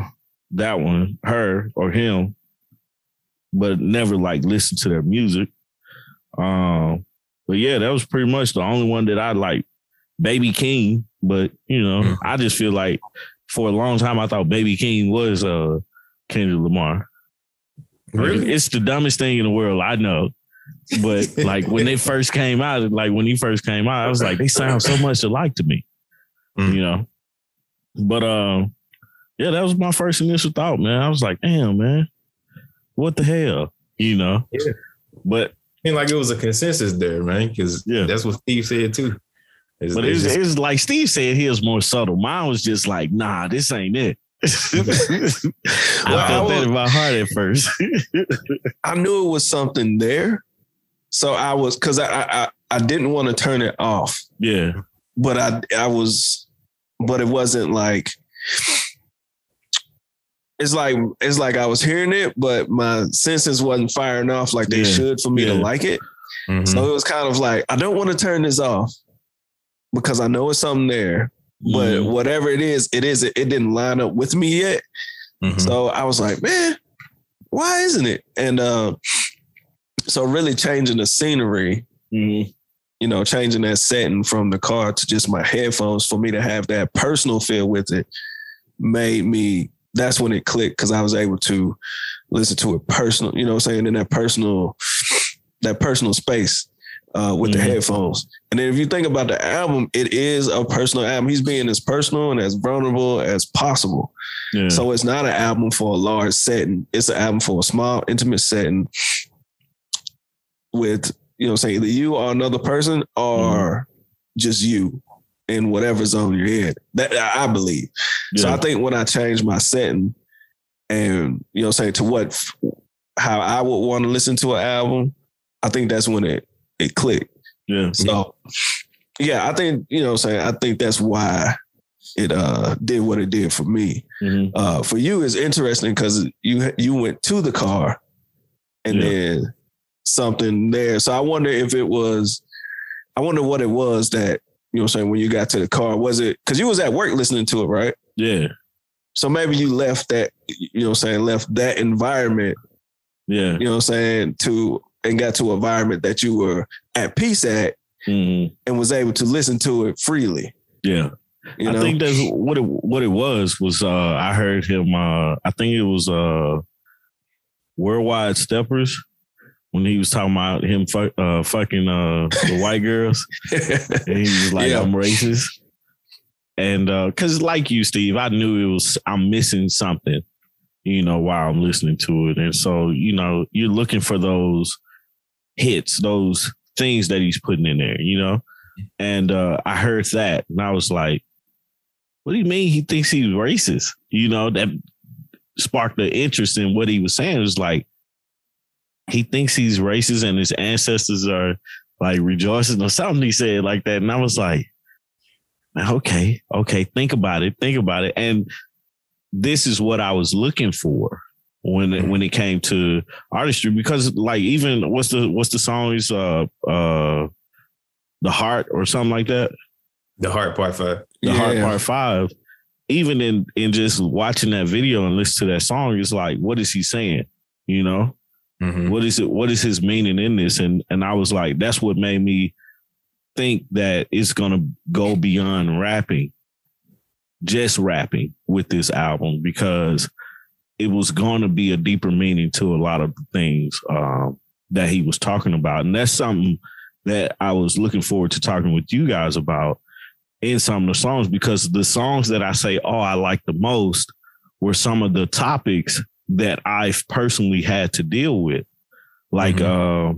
that one, her or him, but never like listened to their music. Um, but yeah, that was pretty much the only one that I like. Baby Keem, but you know, Mhm. I just feel like for a long time I thought Baby Keem was uh Kendrick Lamar. Really? it's the dumbest thing in the world, I know. But like when they first came out, like when he first came out, I was like, they sound so much alike to me. Mm. You know. But um, yeah, that was my first initial thought, man. I was like, damn, man, what the hell? You know? Yeah. But Seemed like it was a consensus there, man, because Yeah. that's what Steve said too. It's, But it's it's, just- it's like Steve said, he was more subtle. Mine was just like, nah, this ain't it. I Well, I felt that was- in my heart at first. I knew it was something there. So I was because I, I I didn't want to turn it off, yeah, but I I was, but it wasn't like. It's like it's like I was hearing it, but my senses wasn't firing off like they Yeah. should for me to like it. Mhm. So it was kind of like I don't want to turn this off because I know it's something there, but Mhm. whatever it is, it is. It didn't line up with me yet. Mhm. So I was like, man, why isn't it? And uh, so really changing the scenery, Mhm. you know, changing that setting from the car to just my headphones for me to have that personal feel with it made me that's when it clicked because I was able to listen to it personal, you know what I'm saying, in that personal, that personal space uh, with the Mhm. headphones. And then if you think about the album, it is a personal album. He's being as personal and as vulnerable as possible. yeah. So it's not an album for a large setting. It's an album for a small, intimate setting with, you know, saying either you or another person or just you in whatever zone you're in. That I I believe. So. I think when I change my setting and, you know, say to what, how I would want to listen to an album, I think that's when it, it clicked. yeah. So yeah, I think, you know, what I'm saying, I think that's why it uh did what it did for me Mhm. uh, for you is interesting because you you went to the car and Yeah. then something there. So I wonder if it was, I wonder what it was that you know what I'm saying when you got to the car. Was it because you was at work listening to it, right? Yeah. So maybe you left that, you know what I'm saying, left that environment, Yeah. you know what I'm saying, to and got to an environment that you were at peace at Mhm. and was able to listen to it freely. Yeah. You know, I think that's what it what it was was uh I heard him uh I think it was uh Worldwide Steppers when he was talking about him uh fucking uh the white girls and he was like Yeah. I'm racist. And uh cuz like you Steve, I knew it was I'm missing something you know while I'm listening to it and so you know you're looking for those hits, those things that he's putting in there, you know. And uh I heard that and I was like what do you mean he thinks he's racist? You know, that sparked the interest in what he was saying. It was like he thinks he's racist and his ancestors are like rejoicing or something he said like that. And I was like, okay, okay, think about it, think about it. And this is what I was looking for when it, when it came to artistry because like even what's the what's the song is uh uh the heart or something like that the heart part five. the hard Yeah. part five, even in in just watching that video and listen to that song, it's like, what is he saying? You know, Mhm. what is it? What is his meaning in this? And and I was like, that's what made me think that it's gonna go beyond rapping, just rapping with this album because it was gonna be a deeper meaning to a lot of the things um, that he was talking about, and that's something that I was looking forward to talking with you guys about in some of the songs because the songs that I say, oh, I like the most were some of the topics that I've personally had to deal with. Like uh,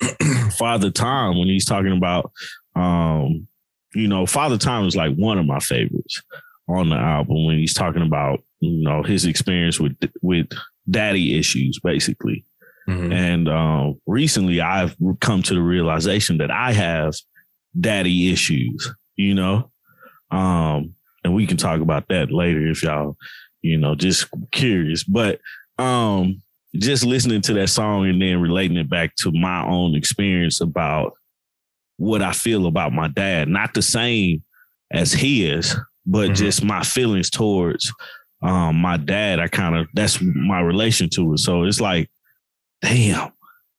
Father Time, when he's talking about, um, you know, Father Time is like one of my favorites on the album when he's talking about, you know, his experience with with daddy issues, basically. Mhm. And um, recently, I've come to the realization that I have daddy issues. You know, um, and we can talk about that later if y'all, you know, just curious. But um, just listening to that song and then relating it back to my own experience about what I feel about my dad, not the same as his, but Mhm. just my feelings towards um, my dad. I kind of that's my relation to it. So it's like damn,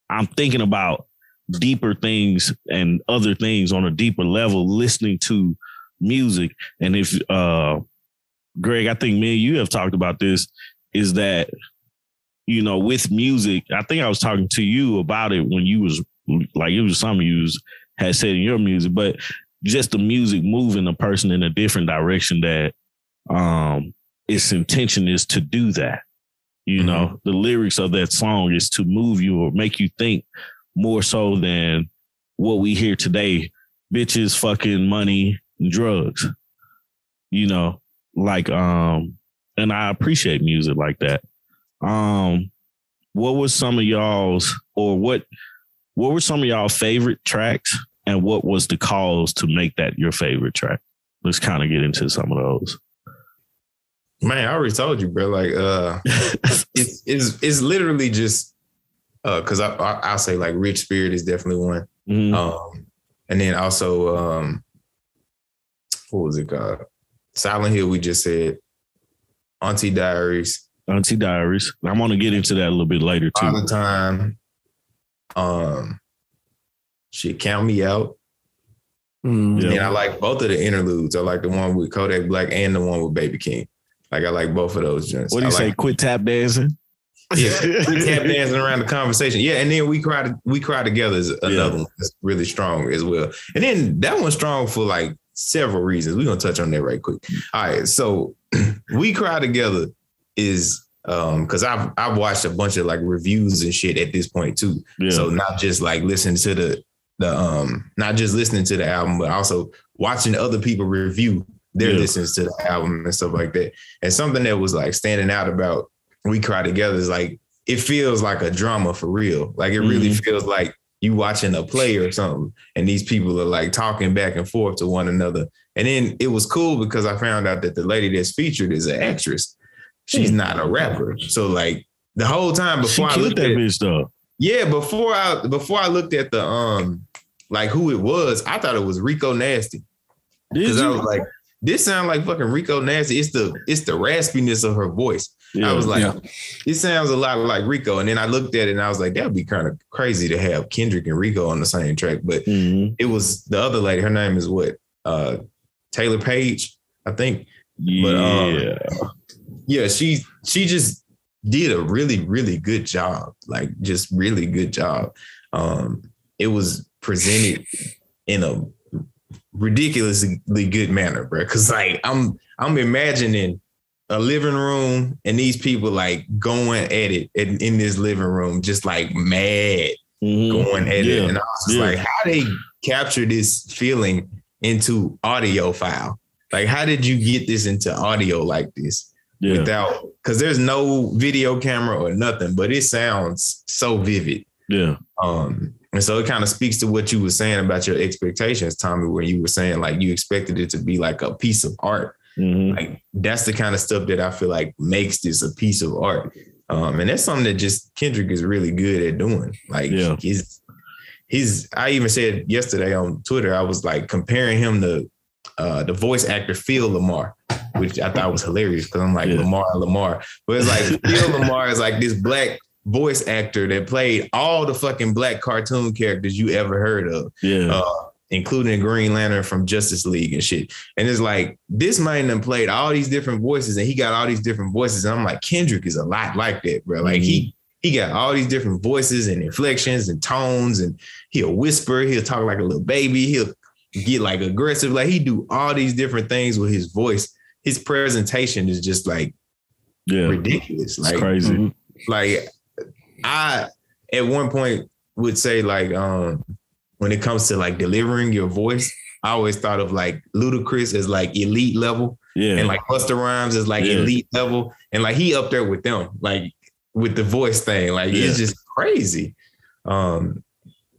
I'm thinking about deeper things and other things on a deeper level, listening to music. And if uh Greg, I think me and you have talked about this, is that you know, with music, I think I was talking to you about it when you was like it was something you was, had said in your music, but just the music moving a person in a different direction that um its intention is to do that. You know, the lyrics of that song is to move you or make you think more so than what we hear today bitches, fucking money, drugs. You know, like um, and I appreciate music like that. Um, what was some of y'all's or what what were some of y'all favorite tracks and what was the cause to make that your favorite track? Let's kind of get into some of those. Man, I already told you, bro. Like, uh, it's it's it's literally just uh, because I, I I'll say like Rich Spirit is definitely one. Mhm. Um, and then also um, what was it called? Silent Hill. We just said Auntie Diaries Auntie Diaries. I'm gonna get into that a little bit later all too. the time. Um, shit, count me out. Mm. Yeah. And I like both of the interludes. I like the one with Kodak Black and the one with Baby Keem. Like I like both of those joints. What do you I say? like- Quit tap dancing. Yeah, tap dancing around the conversation. Yeah, and then we cry. We cry together is another one that's really strong as well. And then that one's strong for like several reasons. We're gonna touch on that right quick. All right, so we cry together is um because I've I've watched a bunch of like reviews and shit at this point too. Yeah. So not just like listening to the the um not just listening to the album, but also watching other people review their Yeah. listens to the album and stuff like that. And something that was like standing out about We Cry Together is like it feels like a drama for real. Like it really Mhm. feels like you watching a play or something, and these people are like talking back and forth to one another. And then it was cool because I found out that the lady that's featured is an actress. She's not a rapper. So like the whole time before I looked that at bitch though. yeah, before I before I looked at the um like who it was, I thought it was Rico Nasty. Because I was like, this sounds like fucking Rico Nasty. It's the it's the raspiness of her voice. Yeah. I was like, Yeah. it sounds a lot like Rico. And then I looked at it and I was like, that'd be kind of crazy to have Kendrick and Rico on the same track. But Mhm. it was the other lady, her name is what? Uh Taylour Paige, I think. yeah. But, um, Yeah, she she just did a really, really good job. Like just really good job. Um, it was presented in a ridiculously good manner, bro. Cause like I'm I'm imagining a living room and these people like going at it in, in this living room, just like mad Mhm. going at Yeah. it. And I was Yeah. like, how they capture this feeling into audio file? Like, how did you get this into audio like this yeah. without? Because there's no video camera or nothing, but it sounds so vivid. yeah. Um, and so it kind of speaks to what you were saying about your expectations, Tommy, where you were saying like you expected it to be like a piece of art. Mhm. Like that's the kind of stuff that I feel like makes this a piece of art. Um, and that's something that just Kendrick is really good at doing. Like Yeah. he's he's I even said yesterday on Twitter, I was like comparing him to uh the voice actor Phil LaMarr, which I thought was hilarious because I'm like Yeah. Lamar Lamar. But it's like Phil LaMarr is like this black voice actor that played all the fucking black cartoon characters you ever heard of Yeah. uh, including Green Lantern from Justice League and shit. And it's like this man done played all these different voices, and he got all these different voices. And I'm like, Kendrick is a lot like that, bro. Like he he got all these different voices and inflections and tones, and he'll whisper, he'll talk like a little baby, he'll get like aggressive. Like he do all these different things with his voice. His presentation is just like yeah. ridiculous. It's Like crazy. Mhm. like I at one point would say like um when it comes to like delivering your voice, I always thought of like Ludacris as like elite level Yeah. and like Busta Rhymes is like Yeah. elite level and like he up there with them like with the voice thing like Yeah. it's just crazy. Um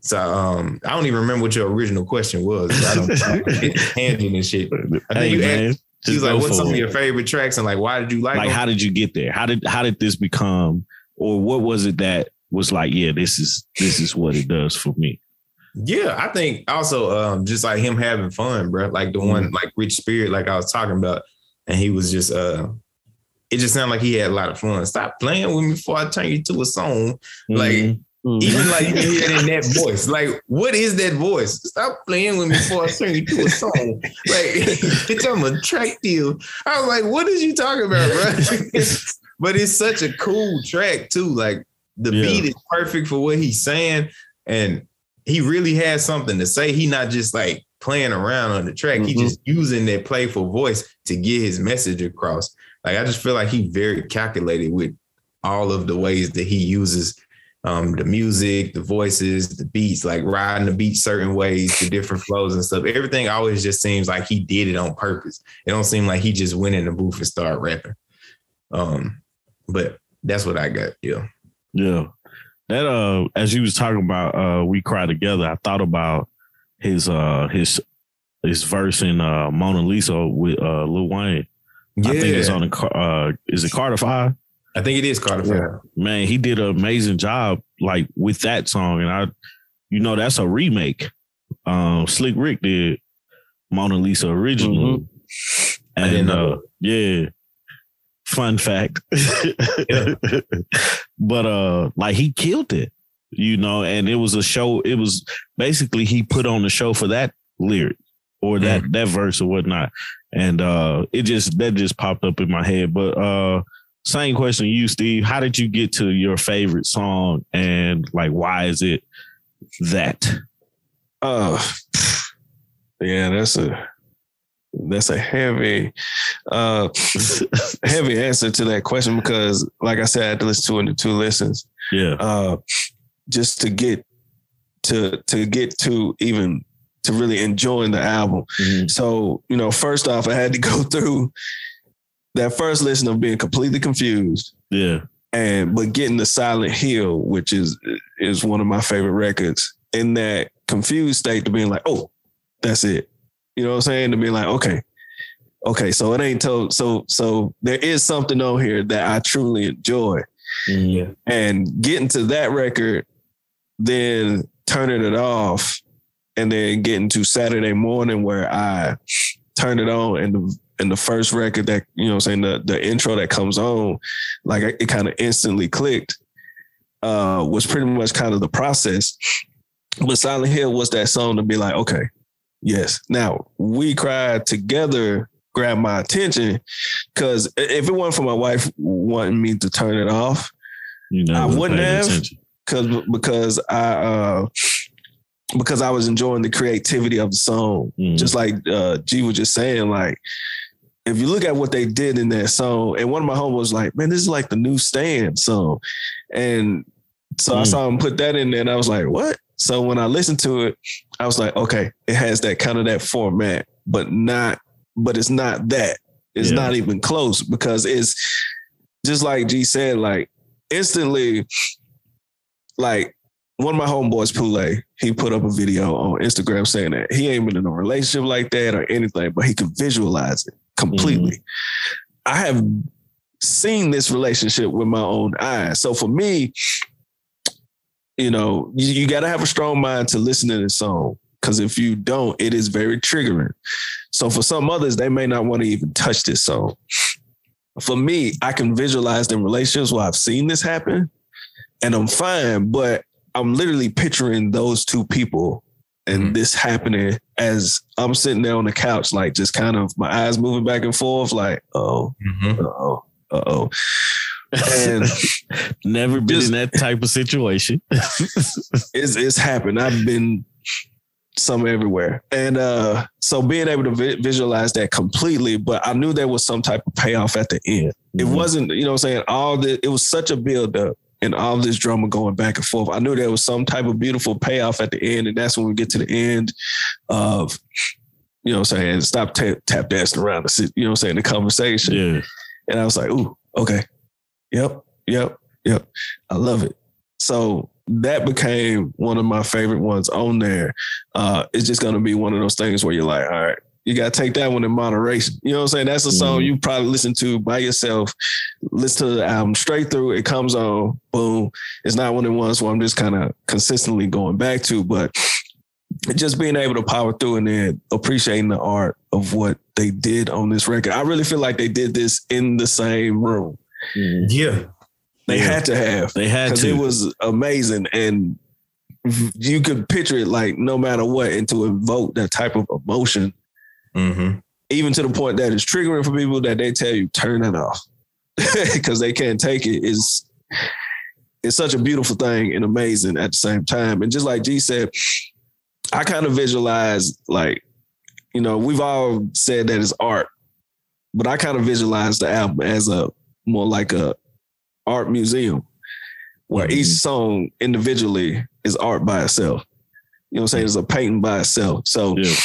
so um I don't even remember what your original question was. I don't tangent and shit. I think hey, you man. She's just like, what's some of your favorite tracks and like why did you like, like them? how did you get there? How did how did this become or what was it that was like, yeah, this is this is what it does for me. Yeah, I think also um, just like him having fun, bro. Like the Mm-hmm. one like Rich Spirit, like I was talking about, and he was just uh it just sounded like he had a lot of fun. Stop playing with me before I turn you to a song. Like Mhm. Mhm. even like you can hear it in that voice. Like, what is that voice? Stop playing with me before I turn you to a song. Like, bitch, I'm attractive. I was like, what is you talking about, bro? but it's such a cool track too. Like the Yeah. beat is perfect for what he's saying, and he really has something to say. He not just like playing around on the track. He Mhm. just using that playful voice to get his message across. Like I just feel like he very calculated with all of the ways that he uses um, the music, the voices, the beats, like riding the beat certain ways, the different flows and stuff. Everything always just seems like he did it on purpose. It don't seem like he just went in the booth and started rapping. Um, but that's what I got. Yeah. Yeah. That uh as you was talking about uh we cry together, I thought about his uh his his verse in uh Mona Lisa with uh Lil Wayne. Yeah. I think it's on the uh is it Carter Five? I think it is Carter Five. Man, he did an amazing job like with that song. And I you know that's a remake. Um Slick Rick did Mona Lisa originally. I didn't And know uh yeah. Fun fact. Yeah. but uh like he killed it, you know, and it was a show, it was basically he put on the show for that lyric or that that verse or whatnot. And uh it just that just popped up in my head. But uh same question to you, Steve. How did you get to your favorite song and like why is it that? Uh, yeah, that's a that's a heavy, uh, heavy answer to that question because, like I said, I had to listen to it in two listens. Yeah. Uh, just to get to to get to even to really enjoying the album. Mhm. So you know, first off, I had to go through that first listen of being completely confused Yeah. and but getting the Silent Hill, which is is one of my favorite records, in that confused state to being like, oh, that's it. You know what I'm saying? To be like, okay, okay, so it ain't told. So so there is something on here that I truly enjoy, Mhm. and getting to that record, then turning it off, and then getting to Saturday morning where I turn it on and the and the first record that you know what I'm saying the the intro that comes on like it kind of instantly clicked uh was pretty much kind of the process but Silent Hill was that song to be like okay yes now we cried together grabbed my attention because if it wasn't for my wife wanting me to turn it off You know, I wouldn't have. because because I uh because I was enjoying the creativity of the song. Mhm. Just like uh G was just saying, like if you look at what they did in that song, and one of my homies was like, "Man, this is like the new Stan song," and so I Mm. saw him put that in there, and I was like, "What?" So when I listened to it, I was like, "Okay, it has that kind of that format, but not, but it's not that. It's Yeah. not even close because it's just like G said, like instantly, like." One of my homeboys, Pule, he put up a video on Instagram saying that he ain't been in a relationship like that or anything, but he could visualize it completely. Mm-hmm. I have seen this relationship with my own eyes. So for me, you know, you, you got to have a strong mind to listen to this song because if you don't, it is very triggering. So for some others, they may not want to even touch this song. For me, I can visualize them relationships where I've seen this happen and I'm fine, but I'm literally picturing those two people and Mhm. this happening as I'm sitting there on the couch, like just kind of my eyes moving back and forth, like, oh, Mhm. uh oh, uh oh. And Never been Just- in that type of situation. it's it's happened. I've been some everywhere, and uh, so being able to vi- visualize that completely, but I knew there was some type of payoff at the end. It Mhm. wasn't, you know, what I'm saying all the. It was such a build up. And all this drama going back and forth. I knew there was some type of beautiful payoff at the end. And that's when we get to the end of, you know what I'm saying, stop tap, tap dancing around the, you know what I'm saying, the conversation. Yeah. And I was like, ooh, okay. Yep, yep, yep. I love it. So that became one of my favorite ones on there. Uh, it's just gonna be one of those things where you're like, all right, you gotta take that one in moderation. You know what I'm saying? That's a song Mhm. you probably listen to by yourself, listen to the album straight through, it comes on, boom. It's not one of the ones where I'm just kind of consistently going back to, but just being able to power through and then appreciating the art of what they did on this record. I really feel like they did this in the same room. Yeah. They Yeah. had to have They had because to. it was amazing and you could picture it like no matter what and to evoke that type of emotion Mm-hmm. even to the point that it's triggering for people that they tell you turn it off because they can't take it is it's such a beautiful thing and amazing at the same time and just like G said I kind of visualize like you know we've all said that it's art but I kind of visualize the album as a more like a art museum where Mhm. each song individually is art by itself. You know what I'm saying? It's a painting by itself. So Yeah.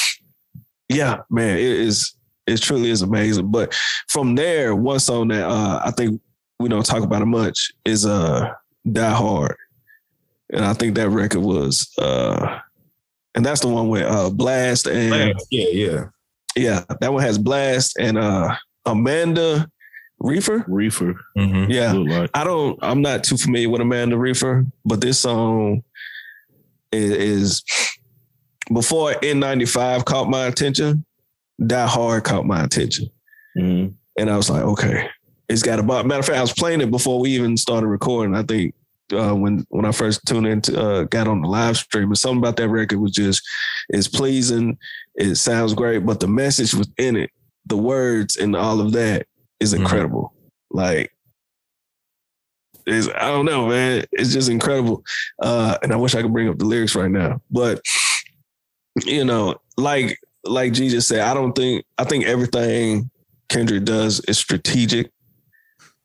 yeah, man, it is it truly is amazing. But from there, one song that uh, I think we don't talk about it much is uh Die Hard. And I think that record was uh and that's the one with uh Blxst and Yeah, yeah. yeah, that one has Blxst and uh Amanda Reefer. Reefer. Mm-hmm. Yeah. Like. I don't I'm not too familiar with Amanda Reifer, but this song is, is before N95 caught my attention, Die Hard caught my attention. Mhm. And I was like, okay, it's got a matter of fact, I was playing it before we even started recording. I think uh, when when I first tuned in, to, uh, got on the live stream, and something about that record was just it's pleasing. It sounds great, but the message within it, the words and all of that is Mhm. incredible. Like, is I don't know, man. It's just incredible. Uh, and I wish I could bring up the lyrics right now, but you know, like like G just said, I don't think I think everything Kendrick does is strategic.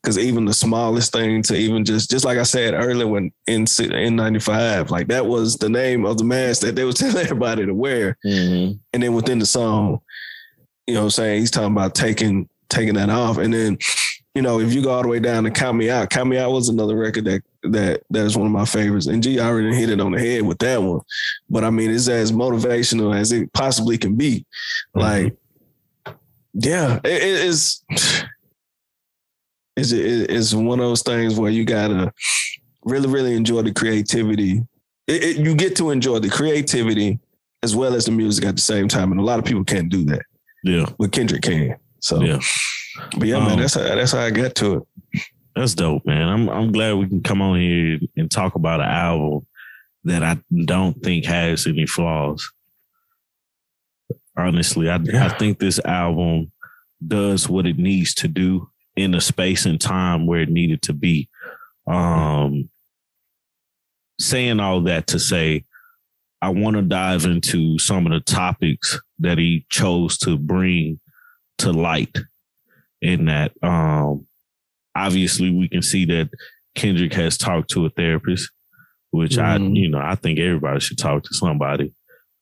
Cause even the smallest thing to even just just like I said earlier when in in ninety five, like that was the name of the mask that they were telling everybody to wear. Mhm. And then within the song, you know what I'm saying, he's talking about taking taking that off. And then, you know, if you go all the way down to Count Me Out, Count Me Out was another record that that that is one of my favorites. And G already hit it on the head with that one. But I mean, it's as motivational as it possibly can be. Mm-hmm. Like, yeah, it, it is. It's, it's one of those things where you gotta really, really enjoy the creativity. It, it, you get to enjoy the creativity as well as the music at the same time, and a lot of people can't do that, Yeah. but Kendrick can. So, Yeah. but yeah, man, Um, that's how that's how I got to it. That's dope, man. I'm I'm glad we can come on here and talk about an album that I don't think has any flaws. Honestly, I Yeah. I think this album does what it needs to do in the space and time where it needed to be. Um saying all that to say I want to dive into some of the topics that he chose to bring to light in that um obviously we can see that Kendrick has talked to a therapist, which I, Mhm. you know, I think everybody should talk to somebody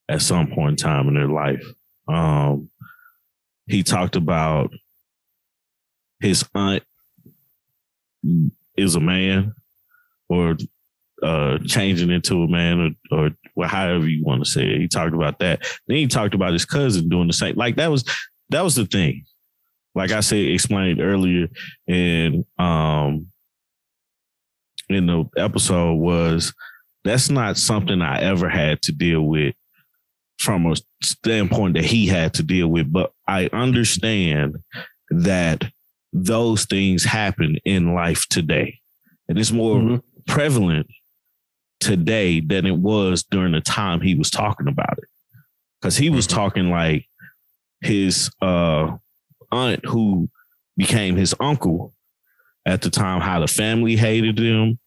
at some point in time in their life. Um, he talked about his aunt is a man or uh changing into a man or or well, however you want to say it. He talked about that. Then he talked about his cousin doing the same. Like that was that was the thing. Like I said, explained earlier in um in the episode was that's not something I ever had to deal with from a standpoint that he had to deal with. But I understand that those things happen in life today. And it's more Mhm. prevalent today than it was during the time he was talking about it. Cause he was Mhm. talking like his uh aunt who became his uncle at the time, how the family hated him,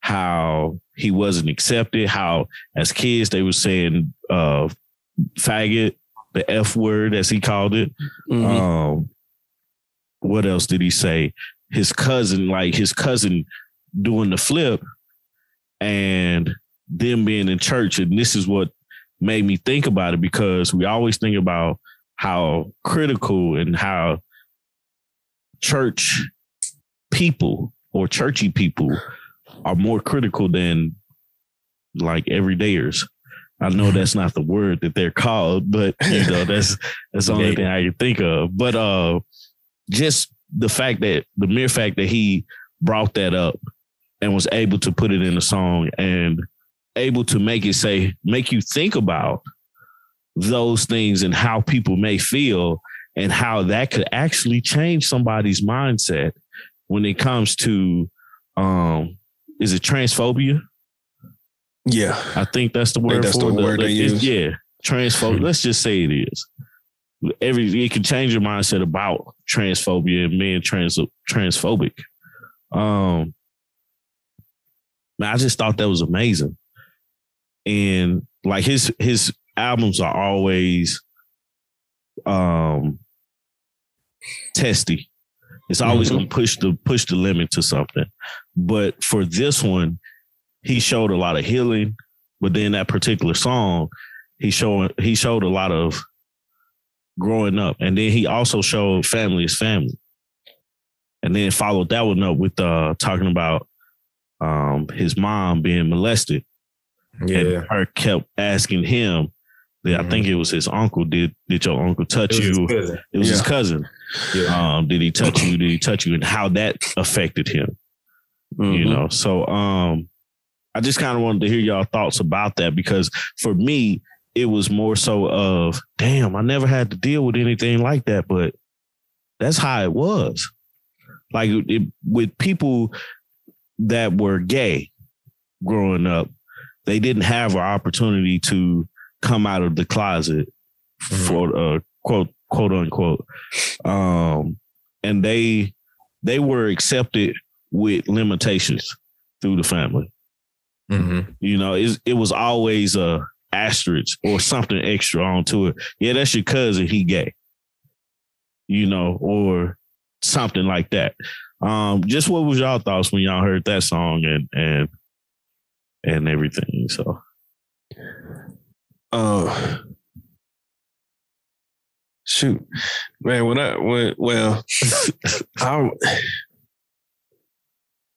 how he wasn't accepted, how as kids they were saying uh faggot, the F word as he called it. Mhm. Um, what else did he say? His cousin, like his cousin doing the flip and them being in church. And this is what made me think about it because we always think about how critical and how church people or churchy people are more critical than like everydayers. I know that's not the word that they're called, but you know, that's that's the only thing I can think of. But uh just the fact that the mere fact that he brought that up and was able to put it in a song and able to make it say, make you think about those things and how people may feel and how that could actually change somebody's mindset when it comes to um is it transphobia? Yeah. I think that's the word that's for the it. word they use. Yeah, transphobia. Let's just say it is. Every it can change your mindset about transphobia and being trans transphobic. Um, man, I just thought that was amazing, and like his his albums are always um testy. It's always Mhm. gonna push the push the limit to something. But for this one, he showed a lot of healing. But then that particular song, he showed he showed a lot of growing up, and then he also showed family is family, and then followed that one up with uh talking about um his mom being molested, Yeah. and her kept asking him. That I Mhm. think it was his uncle. Did did your uncle touch It was his you? cousin. It was his cousin. Yeah. Um, did he touch you? Did he touch you? And how that affected him, you Mhm. know? So um, I just kind of wanted to hear y'all thoughts about that because for me, it was more so of, damn, I never had to deal with anything like that, but that's how it was. Like it, with people that were gay growing up, they didn't have an opportunity to come out of the closet for uh, quote quote unquote. Um and they they were accepted with limitations through the family. Mhm. you know it, it was always a asterisk or something extra onto it. Yeah that's your cousin he gay. You know or something like that. Um just what was y'all thoughts when y'all heard that song and and and everything so Uh, shoot, man. When I when well, I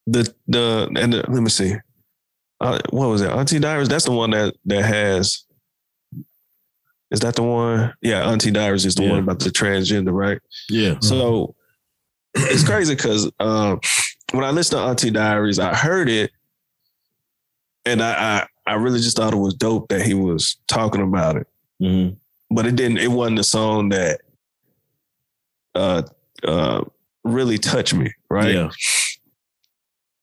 the the and the, let me see. Uh, what was it? Auntie Diaries. That's the one that that has. Is that the one? Yeah, Auntie Diaries is the Yeah. one about the transgender, right? yeah So it's crazy because um, when I listened to Auntie Diaries, I heard it, and I, I I really just thought it was dope that he was talking about it. Mhm. But it didn't. It wasn't a song that uh uh really touched me, right? yeah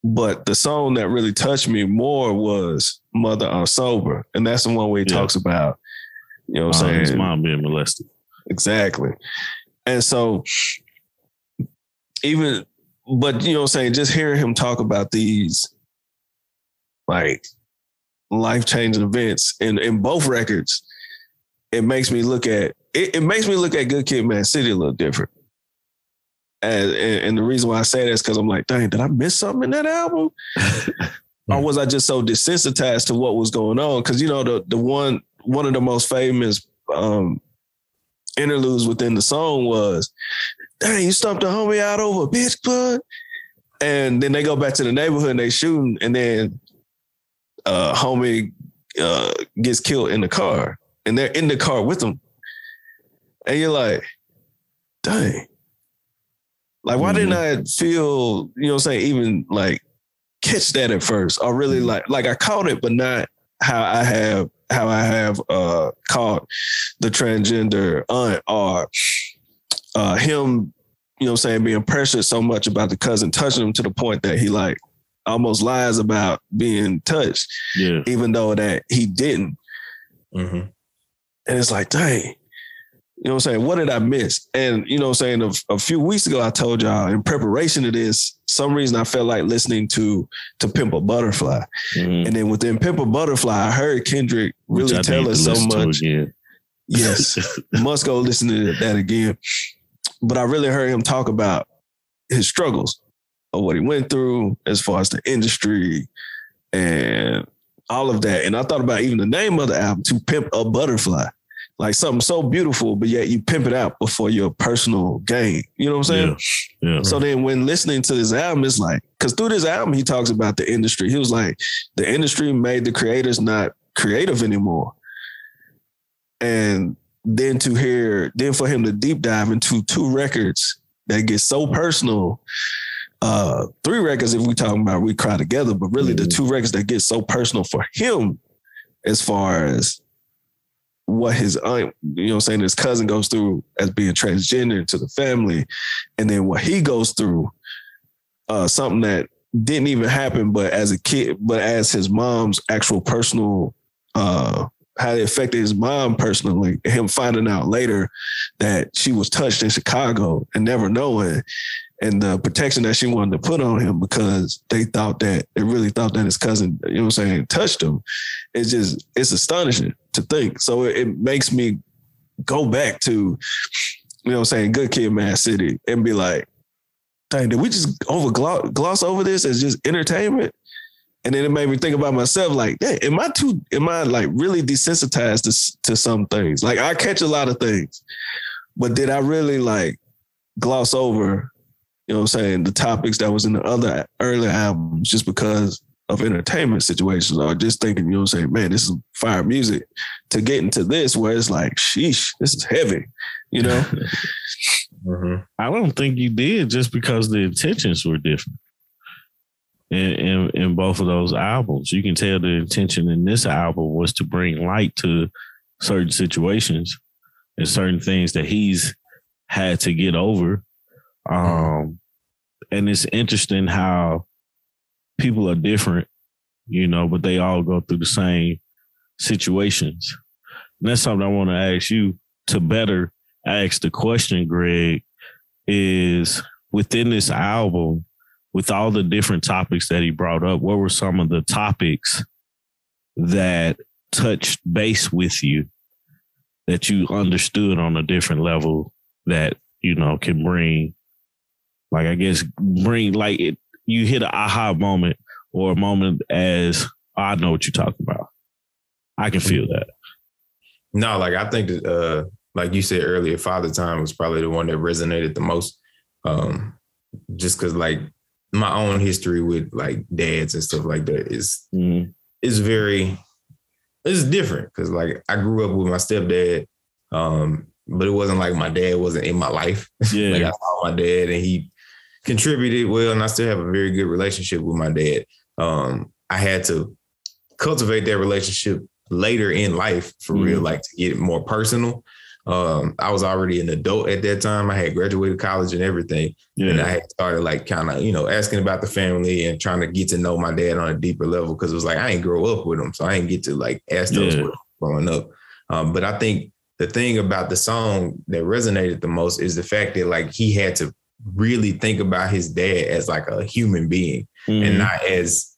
But the song that really touched me more was "Mother I'm Sober," and that's the one where he Yeah. talks about, you know, what uh, I'm his saying mom being molested Exactly. And so even but you know what I'm saying, just hearing him talk about these like life changing events in, in both records, it makes me look at it, it makes me look at Good Kid Mad City a little different. And, and, and the reason why I say that is because I'm like, dang, did I miss something in that album? or was I just so desensitized to what was going on? Because you know, the the one one of the most famous um interludes within the song was, dang, you stumped a homie out over a bitch bud. And then they go back to the neighborhood and they shooting, and then uh homie uh gets killed in the car. And they're in the car with him. And you're like, dang. Like, why didn't I feel, you know what I'm saying, even like catch that at first? Or really like like I caught it, but not how I have how I have uh caught the transgender aunt or uh him, you know what I'm saying, being pressured so much about the cousin touching him to the point that he like almost lies about being touched, yeah even though that he didn't. Mhm. And it's like, dang, you know what I'm saying? What did I miss? And you know what I'm saying? A, a few weeks ago, I told y'all in preparation to this, some reason I felt like listening to to Pimp a Butterfly. Mhm. And then within Pimp a Butterfly, I heard Kendrick really tell us so much. Yes, must go listen to that again. But I really heard him talk about his struggles of what he went through as far as the industry and all of that. And I thought about even the name of the album, To Pimp a Butterfly. Like something so beautiful, but yet you pimp it out before your personal gain. You know what I'm saying? Yeah. Yeah. So then when listening to this album, it's like, because through this album, he talks about the industry. He was like, the industry made the creators not creative anymore. And then to hear, then for him to deep dive into two records that get so personal, uh, three records if we talking about we cry together, but really the Mhm. two records that get so personal for him as far as what his aunt, you know what I'm saying, his cousin goes through as being transgender to the family, and then what he goes through, uh, something that didn't even happen, but as a kid, but as his mom's actual personal uh how it affected his mom personally, him finding out later that she was touched in Chicago and never knowing and the protection that she wanted to put on him because they thought that they really thought that his cousin, you know what I'm saying, touched him. It's just it's astonishing to think. So it, it makes me go back to, you know what I'm saying, good kid, Mad City, and be like, dang, did we just over gloss over this as just entertainment? And then it made me think about myself, like, hey, am I too, am I like really desensitized to, to some things? Like I catch a lot of things, but did I really like gloss over, you know what I'm saying, the topics that was in the other earlier albums just because of entertainment situations or just thinking, you know what I'm saying, man, this is fire music to get into this where it's like, sheesh, this is heavy, you know? mm-hmm. I don't think you did just because the intentions were different. In, in, in both of those albums, you can tell the intention in this album was to bring light to certain situations and certain things that he's had to get over. Um, and it's interesting how people are different, you know, but they all go through the same situations. And that's something I want to ask you to better ask the question, Greg, is within this album, with all the different topics that he brought up, what were some of the topics that touched base with you that you understood on a different level that, you know, can bring like I guess bring like it you hit an aha moment or a moment as oh, I know what you're talking about. I can feel that. No, like I think that uh like you said earlier, Father Time was probably the one that resonated the most. Um just cause like my own history with like dads and stuff like that is mm. is very it's different because like I grew up with my stepdad. Um, but it wasn't like my dad wasn't in my life. Yeah. like I saw my dad and he contributed well, and I still have a very good relationship with my dad. Um, I had to cultivate that relationship later in life for mm real, like to get it more personal. Um, I was already an adult at that time. I had graduated college and everything. Yeah. And I had started like kind of, you know, asking about the family and trying to get to know my dad on a deeper level because it was like I ain't grow up with him. So I didn't get to like ask those yeah. growing up. Um, but I think the thing about the song that resonated the most is the fact that like he had to really think about his dad as like a human being mm-hmm. and not as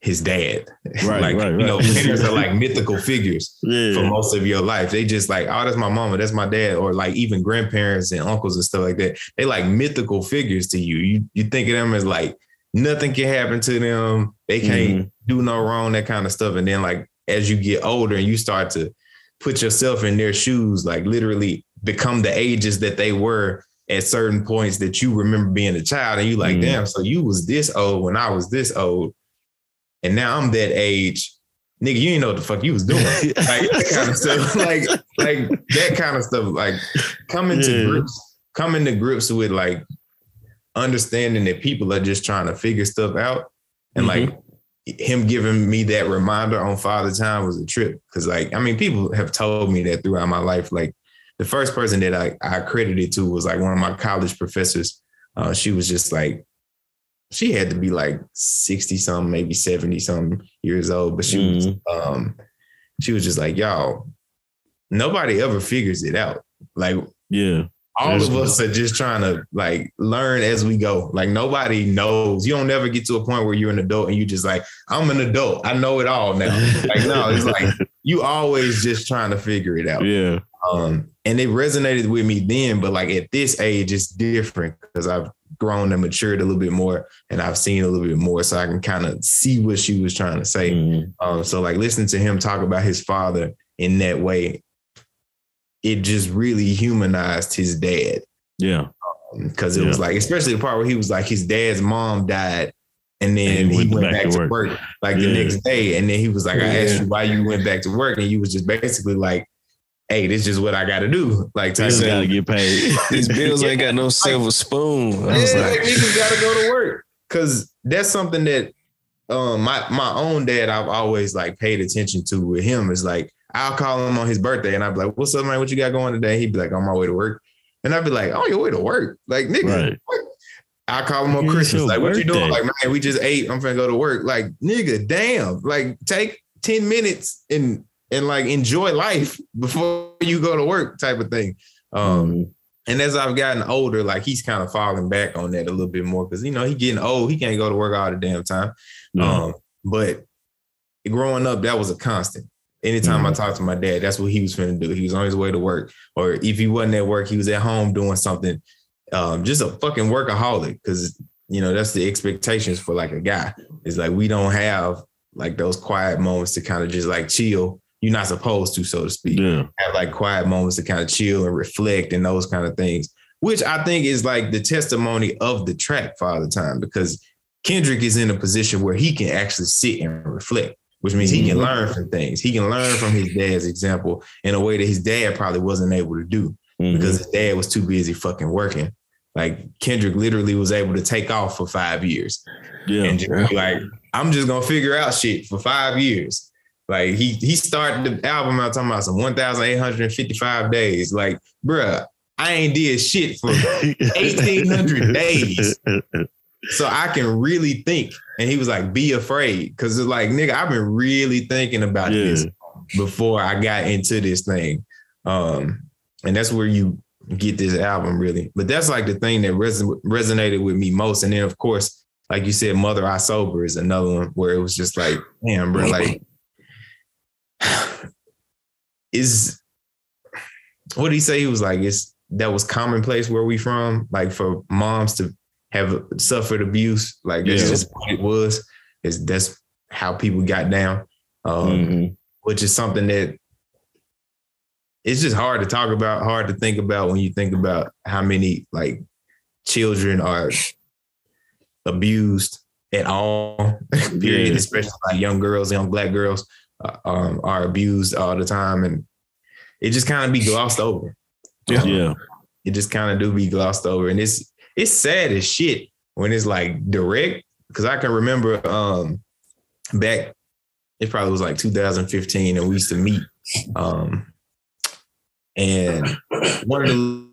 his dad. Right, like right, right. you know, parents are like mythical figures yeah. for most of your life. They just like, oh, that's my mama, that's my dad, or like even grandparents and uncles and stuff like that. They like mythical figures to you. You you think of them as like nothing can happen to them. They can't mm-hmm. do no wrong, that kind of stuff. And then like as you get older and you start to put yourself in their shoes, like literally become the ages that they were at certain points that you remember being a child and you like, mm. damn, so you was this old when I was this old. And now I'm that age. Nigga, you didn't know what the fuck you was doing. like that kind of stuff. Like, like that kind of stuff. Like coming to yeah. grips, coming to grips with like understanding that people are just trying to figure stuff out. And mm-hmm. like him giving me that reminder on Father Time was a trip. Cause like, I mean, people have told me that throughout my life. Like, the first person that I, I credited to was like one of my college professors. Uh, she was just like, she had to be like 60 something, maybe 70 something years old, but she mm was mm-hmm. um she was just like, y'all, nobody ever figures it out. Like, yeah. All There's of us are just trying to like learn as we go. Like nobody knows. You don't ever get to a point where you're an adult and you just like, I'm an adult. I know it all now. like no, it's like you always just trying to figure it out. Yeah. Um, and it resonated with me then, but like at this age, it's different because I've grown and matured a little bit more and I've seen a little bit more. So I can kind of see what she was trying to say. Mm-hmm. Um, so like listening to him talk about his father in that way, it just really humanized his dad. Yeah. Because um, it yeah. was like, especially the part where he was like, his dad's mom died and then and he, went, he went back, back, to work, work like yeah. the next day. And then he was like, I asked you why you went back to work. And you was just basically like, hey, this is what I got to do. Like, you gotta get paid. These bills ain't got no silver spoon. I yeah, like, niggas got to go to work because that's something that um my my own dad I've always like paid attention to with him is like I'll call him on his birthday and I'd be like, "What's up, man? What you got going today?" He'd be like, "On my way to work," and I'd be like, "On your way to work?" Like, nigga. Right. I call him on Christmas. Like, what you doing? Like, man, we just ate. I'm finna go to work. Like, nigga, damn. Like, take 10 minutes and and like enjoy life before you go to work type of thing. Um, mm-hmm. and as I've gotten older, like he's kind of falling back on that a little bit more because you know he getting old, he can't go to work all the damn time. Mm-hmm. Um, but growing up, that was a constant. Anytime mm-hmm. I talked to my dad, that's what he was going to do. He was on his way to work, or if he wasn't at work, he was at home doing something um, just a fucking workaholic because you know that's the expectations for like a guy. It's like we don't have like those quiet moments to kind of just like chill. You're not supposed to, so to speak. Yeah. Have like quiet moments to kind of chill and reflect and those kind of things, which I think is like the testimony of the track Father Time because Kendrick is in a position where he can actually sit and reflect, which means he can Mhm. learn from things. He can learn from his dad's example in a way that his dad probably wasn't able to do Mhm. because his dad was too busy fucking working. Like Kendrick literally was able to take off for five years yeah. and just be like, I'm just gonna figure out shit for five years. Like he he started the album out talking about some 1,855 days. Like, bruh, I ain't did shit for 1,800 days. So I can really think. And he was like, be afraid. Cause it's like, nigga, I've been really thinking about Yeah. this before I got into this thing. Um, and that's where you get this album really. But that's like the thing that res- resonated with me most. And then of course, like you said, Mother I Sober is another one where it was just like, damn, bro, like is what did he say? He was like, it's that was commonplace where we from, like for moms to have suffered abuse. Like that's Yeah. just what it was. Is that's how people got down. Um, Mhm. which is something that it's just hard to talk about, hard to think about when you think about how many like children are abused at all. period, Yeah. especially like young girls, young black girls um, are abused all the time, and it just kind of be glossed over. Yeah. Um, Yeah. it just kind of do be glossed over, and it's it's sad as shit when it's like direct. Because I can remember um back, it probably was like 2015, and we used to meet. Um, and one of the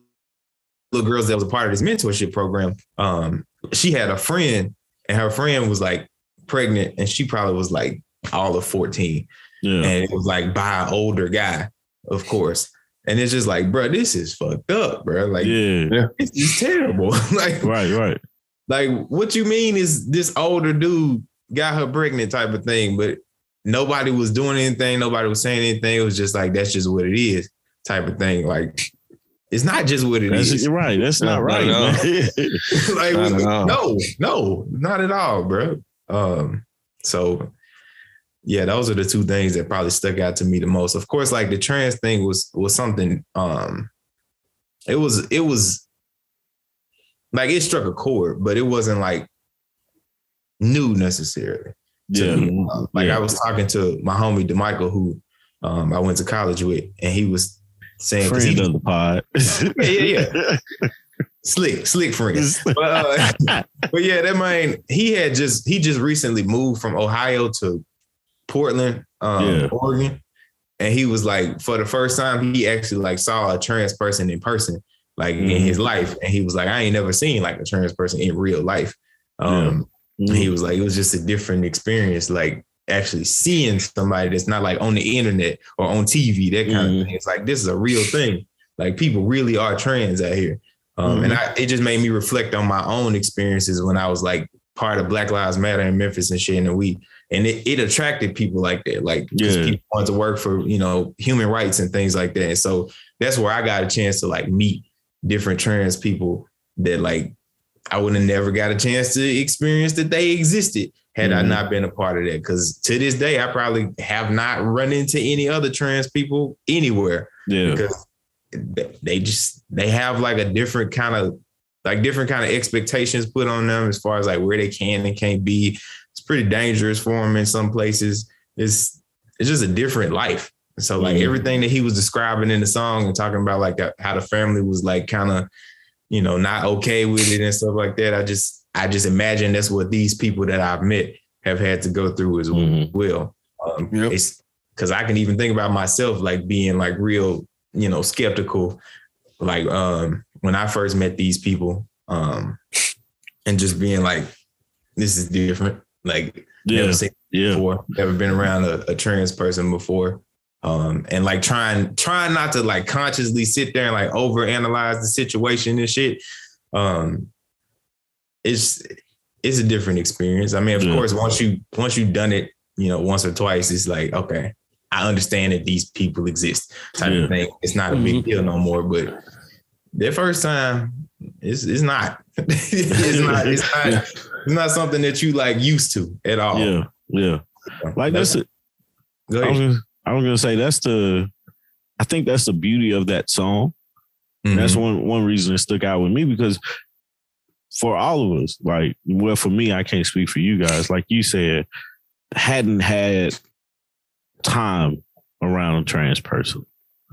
little girls that was a part of this mentorship program, um, she had a friend, and her friend was like pregnant, and she probably was like all of 14 Yeah. and it was like by an older guy, of course. And it's just like, bro, this is fucked up, bro. Like, yeah. this is terrible. like, Right. Right. like what you mean is this older dude got her pregnant type of thing, but nobody was doing anything, nobody was saying anything. It was just like that's just what it is, type of thing. Like, it's not just what it That's is. you're right. That's not not right. at all. like, Not no, no, not at all, bro. Um, so yeah, those are the two things that probably stuck out to me the most. Of course, like the trans thing was was something. Um, it was it was like it struck a chord, but it wasn't like new necessarily. to yeah. me. Um, like Yeah. I was talking to my homie DeMichael, who um, I went to college with, and he was saying Friend he, of the pod. Yeah, yeah, slick, slick friends. But, uh, but yeah, that man, he had just he just recently moved from Ohio to Portland, um, Yeah. Oregon, and he was like, for the first time, he actually like saw a trans person in person, like in Mhm. his life, and he was like, I ain't never seen like a trans person in real life. Um, Mhm. he was like, it was just a different experience, like actually seeing somebody that's not like on the internet or on TV, that kind Mhm. of thing. It's like this is a real thing. Like people really are trans out here. Um, And I, it just made me reflect on my own experiences when I was like part of Black Lives Matter in Memphis and shit. And we and it, it attracted people like that, like Yeah. people wanted to work for you know human rights and things like that. And so that's where I got a chance to like meet different trans people that like I would have never got a chance to experience that they existed had I Mhm. not been a part of that. Because to this day, I probably have not run into any other trans people anywhere yeah. because they just they have like a different kind of like different kind of expectations put on them as far as like where they can and can't be. It's pretty dangerous for him in some places. It's it's just a different life. So like Mhm. everything that he was describing in the song and talking about like that, how the family was like kind of you know not okay with it and stuff like that. I just I just imagine that's what these people that I've met have had to go through as Mhm. well. Um, Yep. It's because I can even think about myself like being like real, you know, skeptical. Like um, when I first met these people, um, and just being like, this is different. Like Yeah. never seen Yeah. before, never been around a, a trans person before. Um, and like trying trying not to like consciously sit there and like overanalyze the situation and shit. Um, it's it's a different experience. I mean, of Yeah. course, once you once you've done it, you know, once or twice, it's like, okay, I understand that these people exist, type Yeah. of thing. It's not a big deal no more. But the first time, it's it's not. it's not. It's not. It's not something that you like used to at all. Yeah, yeah. Like that's it. I was, gonna, I was gonna say that's the. I think that's the beauty of that song. That's Mhm. one one reason it stuck out with me because for all of us, like, well, for me, I can't speak for you guys. Like you said, hadn't had time around a trans person.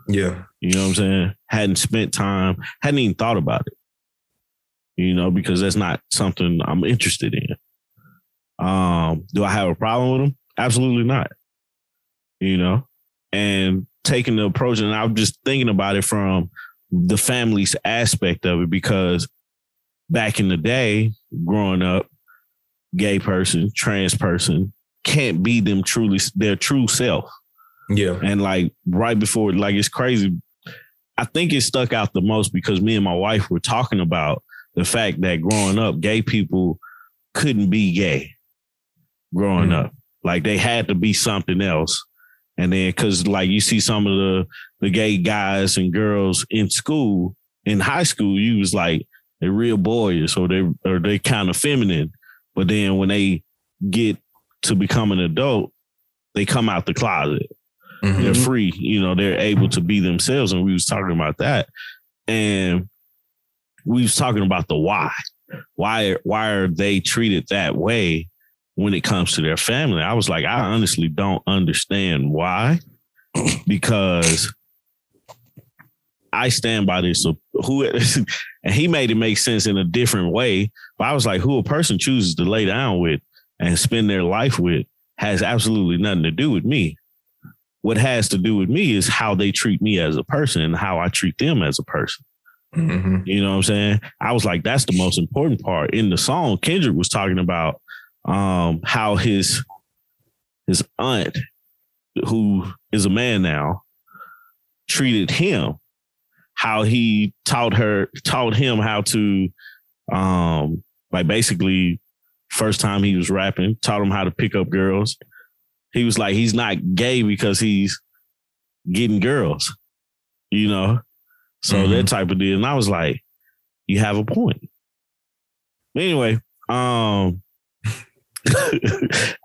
yeah. You know what I'm saying? Hadn't spent time, hadn't even thought about it. You know, because that's not something I'm interested in. Um, do I have a problem with them? Absolutely not. You know, and taking the approach, and I'm just thinking about it from the family's aspect of it because back in the day, growing up, gay person, trans person can't be them truly their true self. Yeah. And like right before, like it's crazy. I think it stuck out the most because me and my wife were talking about the fact that growing up, gay people couldn't be gay growing Mhm. up. Like they had to be something else. And then cause like you see some of the the gay guys and girls in school, in high school, you was like they're real boyish or they or they kind of feminine. But then when they get to become an adult, they come out the closet Mhm. they're free you know they're able to be themselves and we was talking about that and we was talking about the why. Why why are they treated that way when it comes to their family? I was like i honestly don't understand why. Because i stand by this. So who and he made it make sense in a different way but i was like who a person chooses to lay down with and spend their life with has absolutely nothing to do with me. What has to do with me is how they treat me as a person and how I treat them as a person. Mhm. You know what I'm saying? I was like, that's the most important part. In the song, Kendrick was talking about um, how his his aunt, who is a man now, treated him, how he taught her, taught him how to um like basically first time he was rapping, taught him how to pick up girls. He was like, he's not gay because he's getting girls, you know? So Mhm. that type of deal. And I was like, you have a point. Anyway, um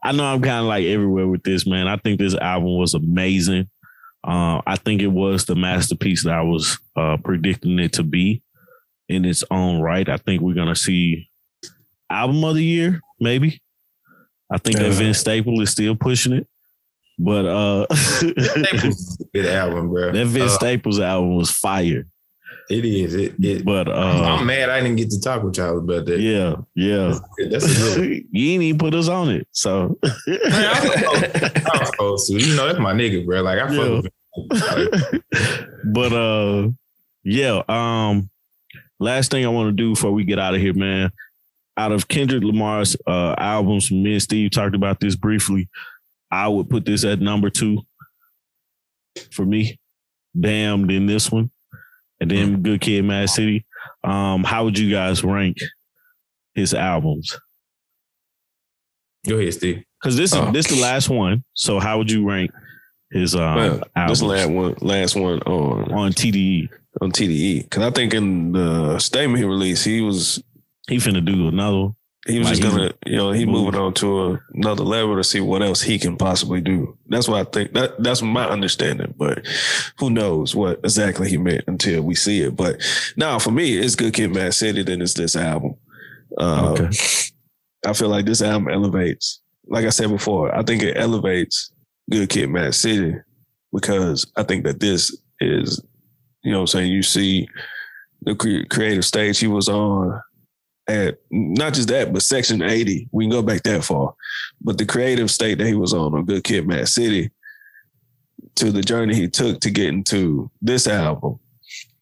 I know I'm kind of like everywhere with this, man. I think this album was amazing. Uh, I think it was the masterpiece that I was uh, predicting it to be in its own right. I think we're gonna see album of the year, maybe. I think that Vince Staple is still pushing it, but uh, good album, bro. that Vince Uh, Staples album was fire. it is. It. it But uh, I'm mad I didn't get to talk with y'all about that. yeah, yeah, That's a good you ain't even put us on it, so I was supposed to. You know, that's my nigga, bro. Like I Yeah. but uh yeah um last thing i want to do before we get out of here man out of kendrick lamar's uh albums me and steve talked about this briefly i would put this at number two for me. Damn then this one. And then good kid mad city. Um how would you guys rank his albums? Go ahead, Steve. because this is Oh. this the last one. So how would you rank his um Well, albums? this last one, last one on on tde on TDE because I think in the statement he released, he was he finna do another one. He was Like just gonna you know he moving. on to another level to see what else he can possibly do. That's what I think. That that's my understanding, but who knows what exactly he meant until we see it. But now for me, it's Good Kid, Mad City. Then it's this album. Uh, Okay. I feel like this album elevates. Like I said before, I think it elevates Good Kid, Mad City because I think that this is, you know, what I'm saying you see the creative stage he was on at not just that, but Section 80. We can go back that far, but the creative state that he was on on Good Kid, Mad City to the journey he took to get into this album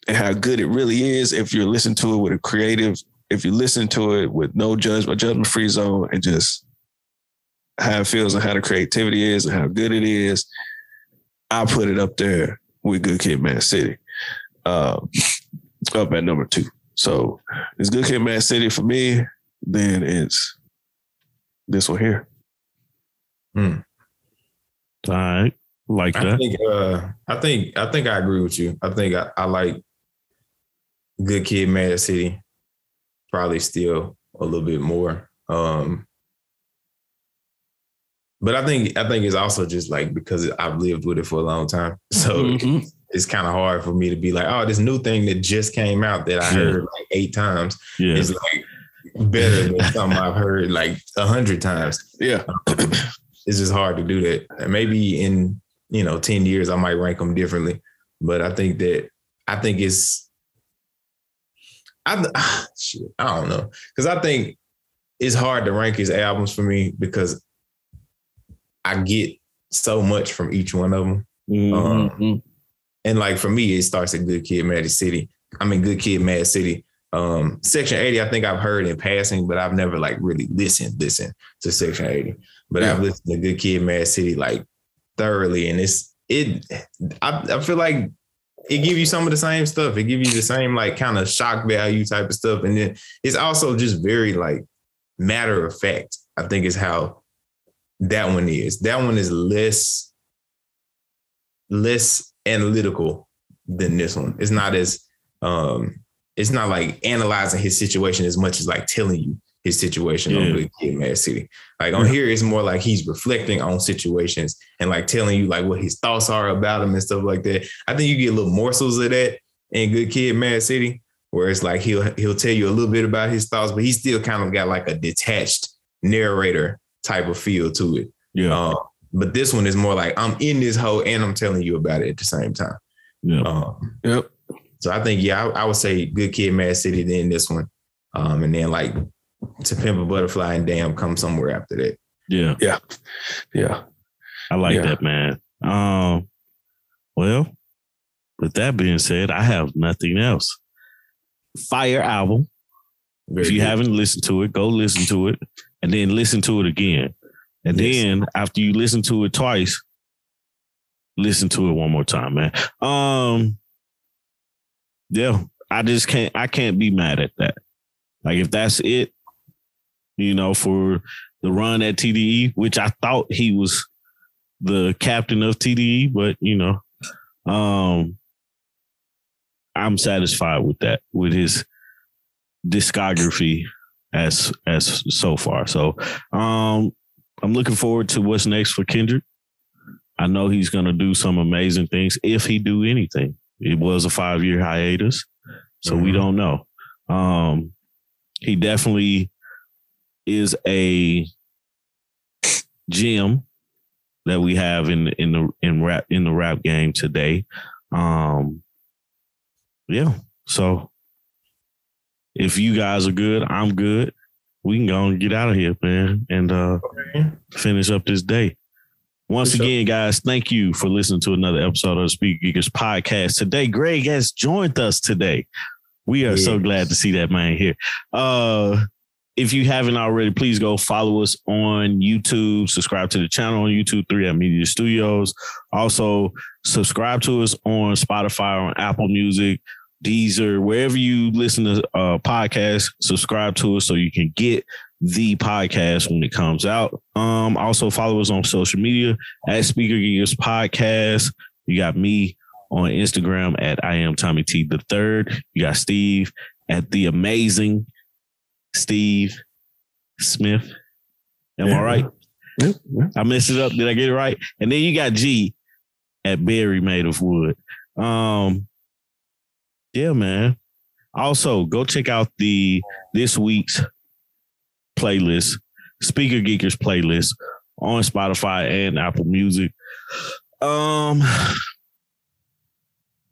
and how good it really is if you're listening to it with a creative if you listen to it with no judgment, judgment free zone, and just how it feels and how the creativity is and how good it is, I put it up there with Good Kid, Mad City, uh, up at number two. So it's Good Kid, Mad City for me. Then it's this one here. All right. Like I that. think uh I think I think I agree with you. I think I, I like Good Kid Mad City. probably still a little bit more. Um, but I think I think it's also just like because I've lived with it for a long time, so Mhm. It's kind of hard for me to be like, oh, this new thing that just came out that I Yeah. heard like eight times Yeah. is like better than something I've heard like a hundred times. Yeah. It's just hard to do that. And maybe in you know ten years I might rank them differently, but I think that I think it's I shit, I don't know because I think it's hard to rank his albums for me because I get so much from each one of them. Mhm. Mhm. And like for me, it starts at Good Kid, Mad City. I mean, Good Kid, Mad City. Um, Section 80, I think I've heard in passing, but I've never like really listened, listened to Section 80. But I've listened to Good Kid, Mad City like thoroughly. And it's it I, I feel like it give you some of the same stuff. It give you the same like kind of shock value type of stuff. And then it's also just very like matter of fact. I think is how that one is. That one is less less analytical than this one. It's not as um it's not like analyzing his situation as much as like telling you his situation on Yeah. Good Kid, Mad City. Like on Yeah. here, it's more like he's reflecting on situations and like telling you like what his thoughts are about him and stuff like that. I think you get little morsels of that in Good Kid, Mad City, where it's like he'll he'll tell you a little bit about his thoughts, but he still kind of got like a detached narrator type of feel to it. Yeah. Um, but this one is more like I'm in this hole and I'm telling you about it at the same time. Yeah. Um, Yep. so I think yeah, I, I would say Good Kid, Mad City, then this one, um, and then like To Pimp a Butterfly and Damn come somewhere after that. Yeah. Yeah. Yeah. I like Yeah. that, man. Um, well, with that being said, I have nothing else. Fire album. Very if you good. haven't listened to it, go listen to it and then listen to it again. And Yes. then after you listen to it twice, listen to it one more time, man. Um yeah, I just can't I can't be mad at that. Like if that's it, you know, for the run at TDE, which I thought he was the captain of TDE, but you know, um I'm satisfied with that, with his discography as as so far. So um I'm looking forward to what's next for Kendrick. I know he's gonna do some amazing things if he do anything. It was a five year hiatus, so we Mhm. don't know. Um he definitely is a gem that we have in in the in rap in the rap game today. Um yeah. So if you guys are good, I'm good. We can go and get out of here, man, and uh finish up this day. Once For sure. again, guys, thank you for listening to another episode of the Speaker Geekers podcast. Today, Greg has joined us today. We are so glad to see that man here. Uh if you haven't already, please go follow us on YouTube. Subscribe to the channel on YouTube, 3 at Media Studios. Also, subscribe to us on Spotify, on Apple Music, Deezer, wherever you listen to uh, podcasts. Subscribe to us so you can get the podcast when it comes out. Um, also follow us on social media at Speaker Geekers Podcast. You got me on Instagram at I am Tommy T the third. You got Steve at the amazing Steve Smith. Am I right? Yep. Yep. I messed it up. Did I get it right? And then you got G at Berry Made of Wood. Um, yeah, man. Also, go check out the this week's playlist, Speaker Geekers playlist on Spotify and Apple Music. Um,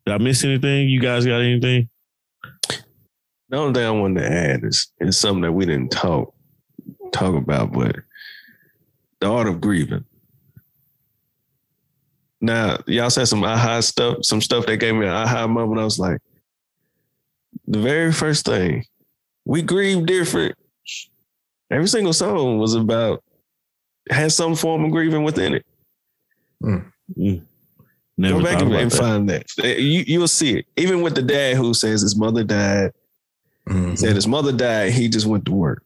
did I miss anything? You guys got anything? The only thing I wanted to add is, is something that we didn't talk talk about, but the art of grieving. Now, y'all said some aha stuff, some stuff that gave me an aha moment. I was like, the very first thing, we grieve different. Every single song was about had some form of grieving within it. Never Go back and, and that. find that. You you'll see it. Even with the dad who says his mother died, Mhm. said his mother died, he just went to work.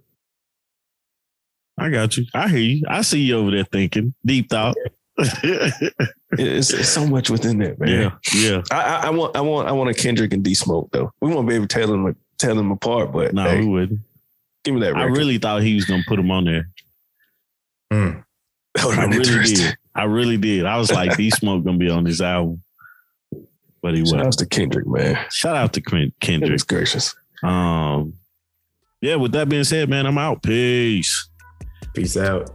I got you. I hear you. I see you over there thinking deep thought. It's, it's so much within that, man. yeah, yeah. I, I, I want, I want, I want a Kendrick and D Smoke though. We won't be able to tell them, tell them apart, but No, hey, we wouldn't. Give me that I really thought he was gonna put him on there. Mm. that would I really did. I really did. I was like, D Smoke gonna be on this album, but he wasn't. out to Kendrick, man. Shout out to Ken- Kendrick. Goodness gracious. Um, yeah. With that being said, man, I'm out. Peace. Peace out.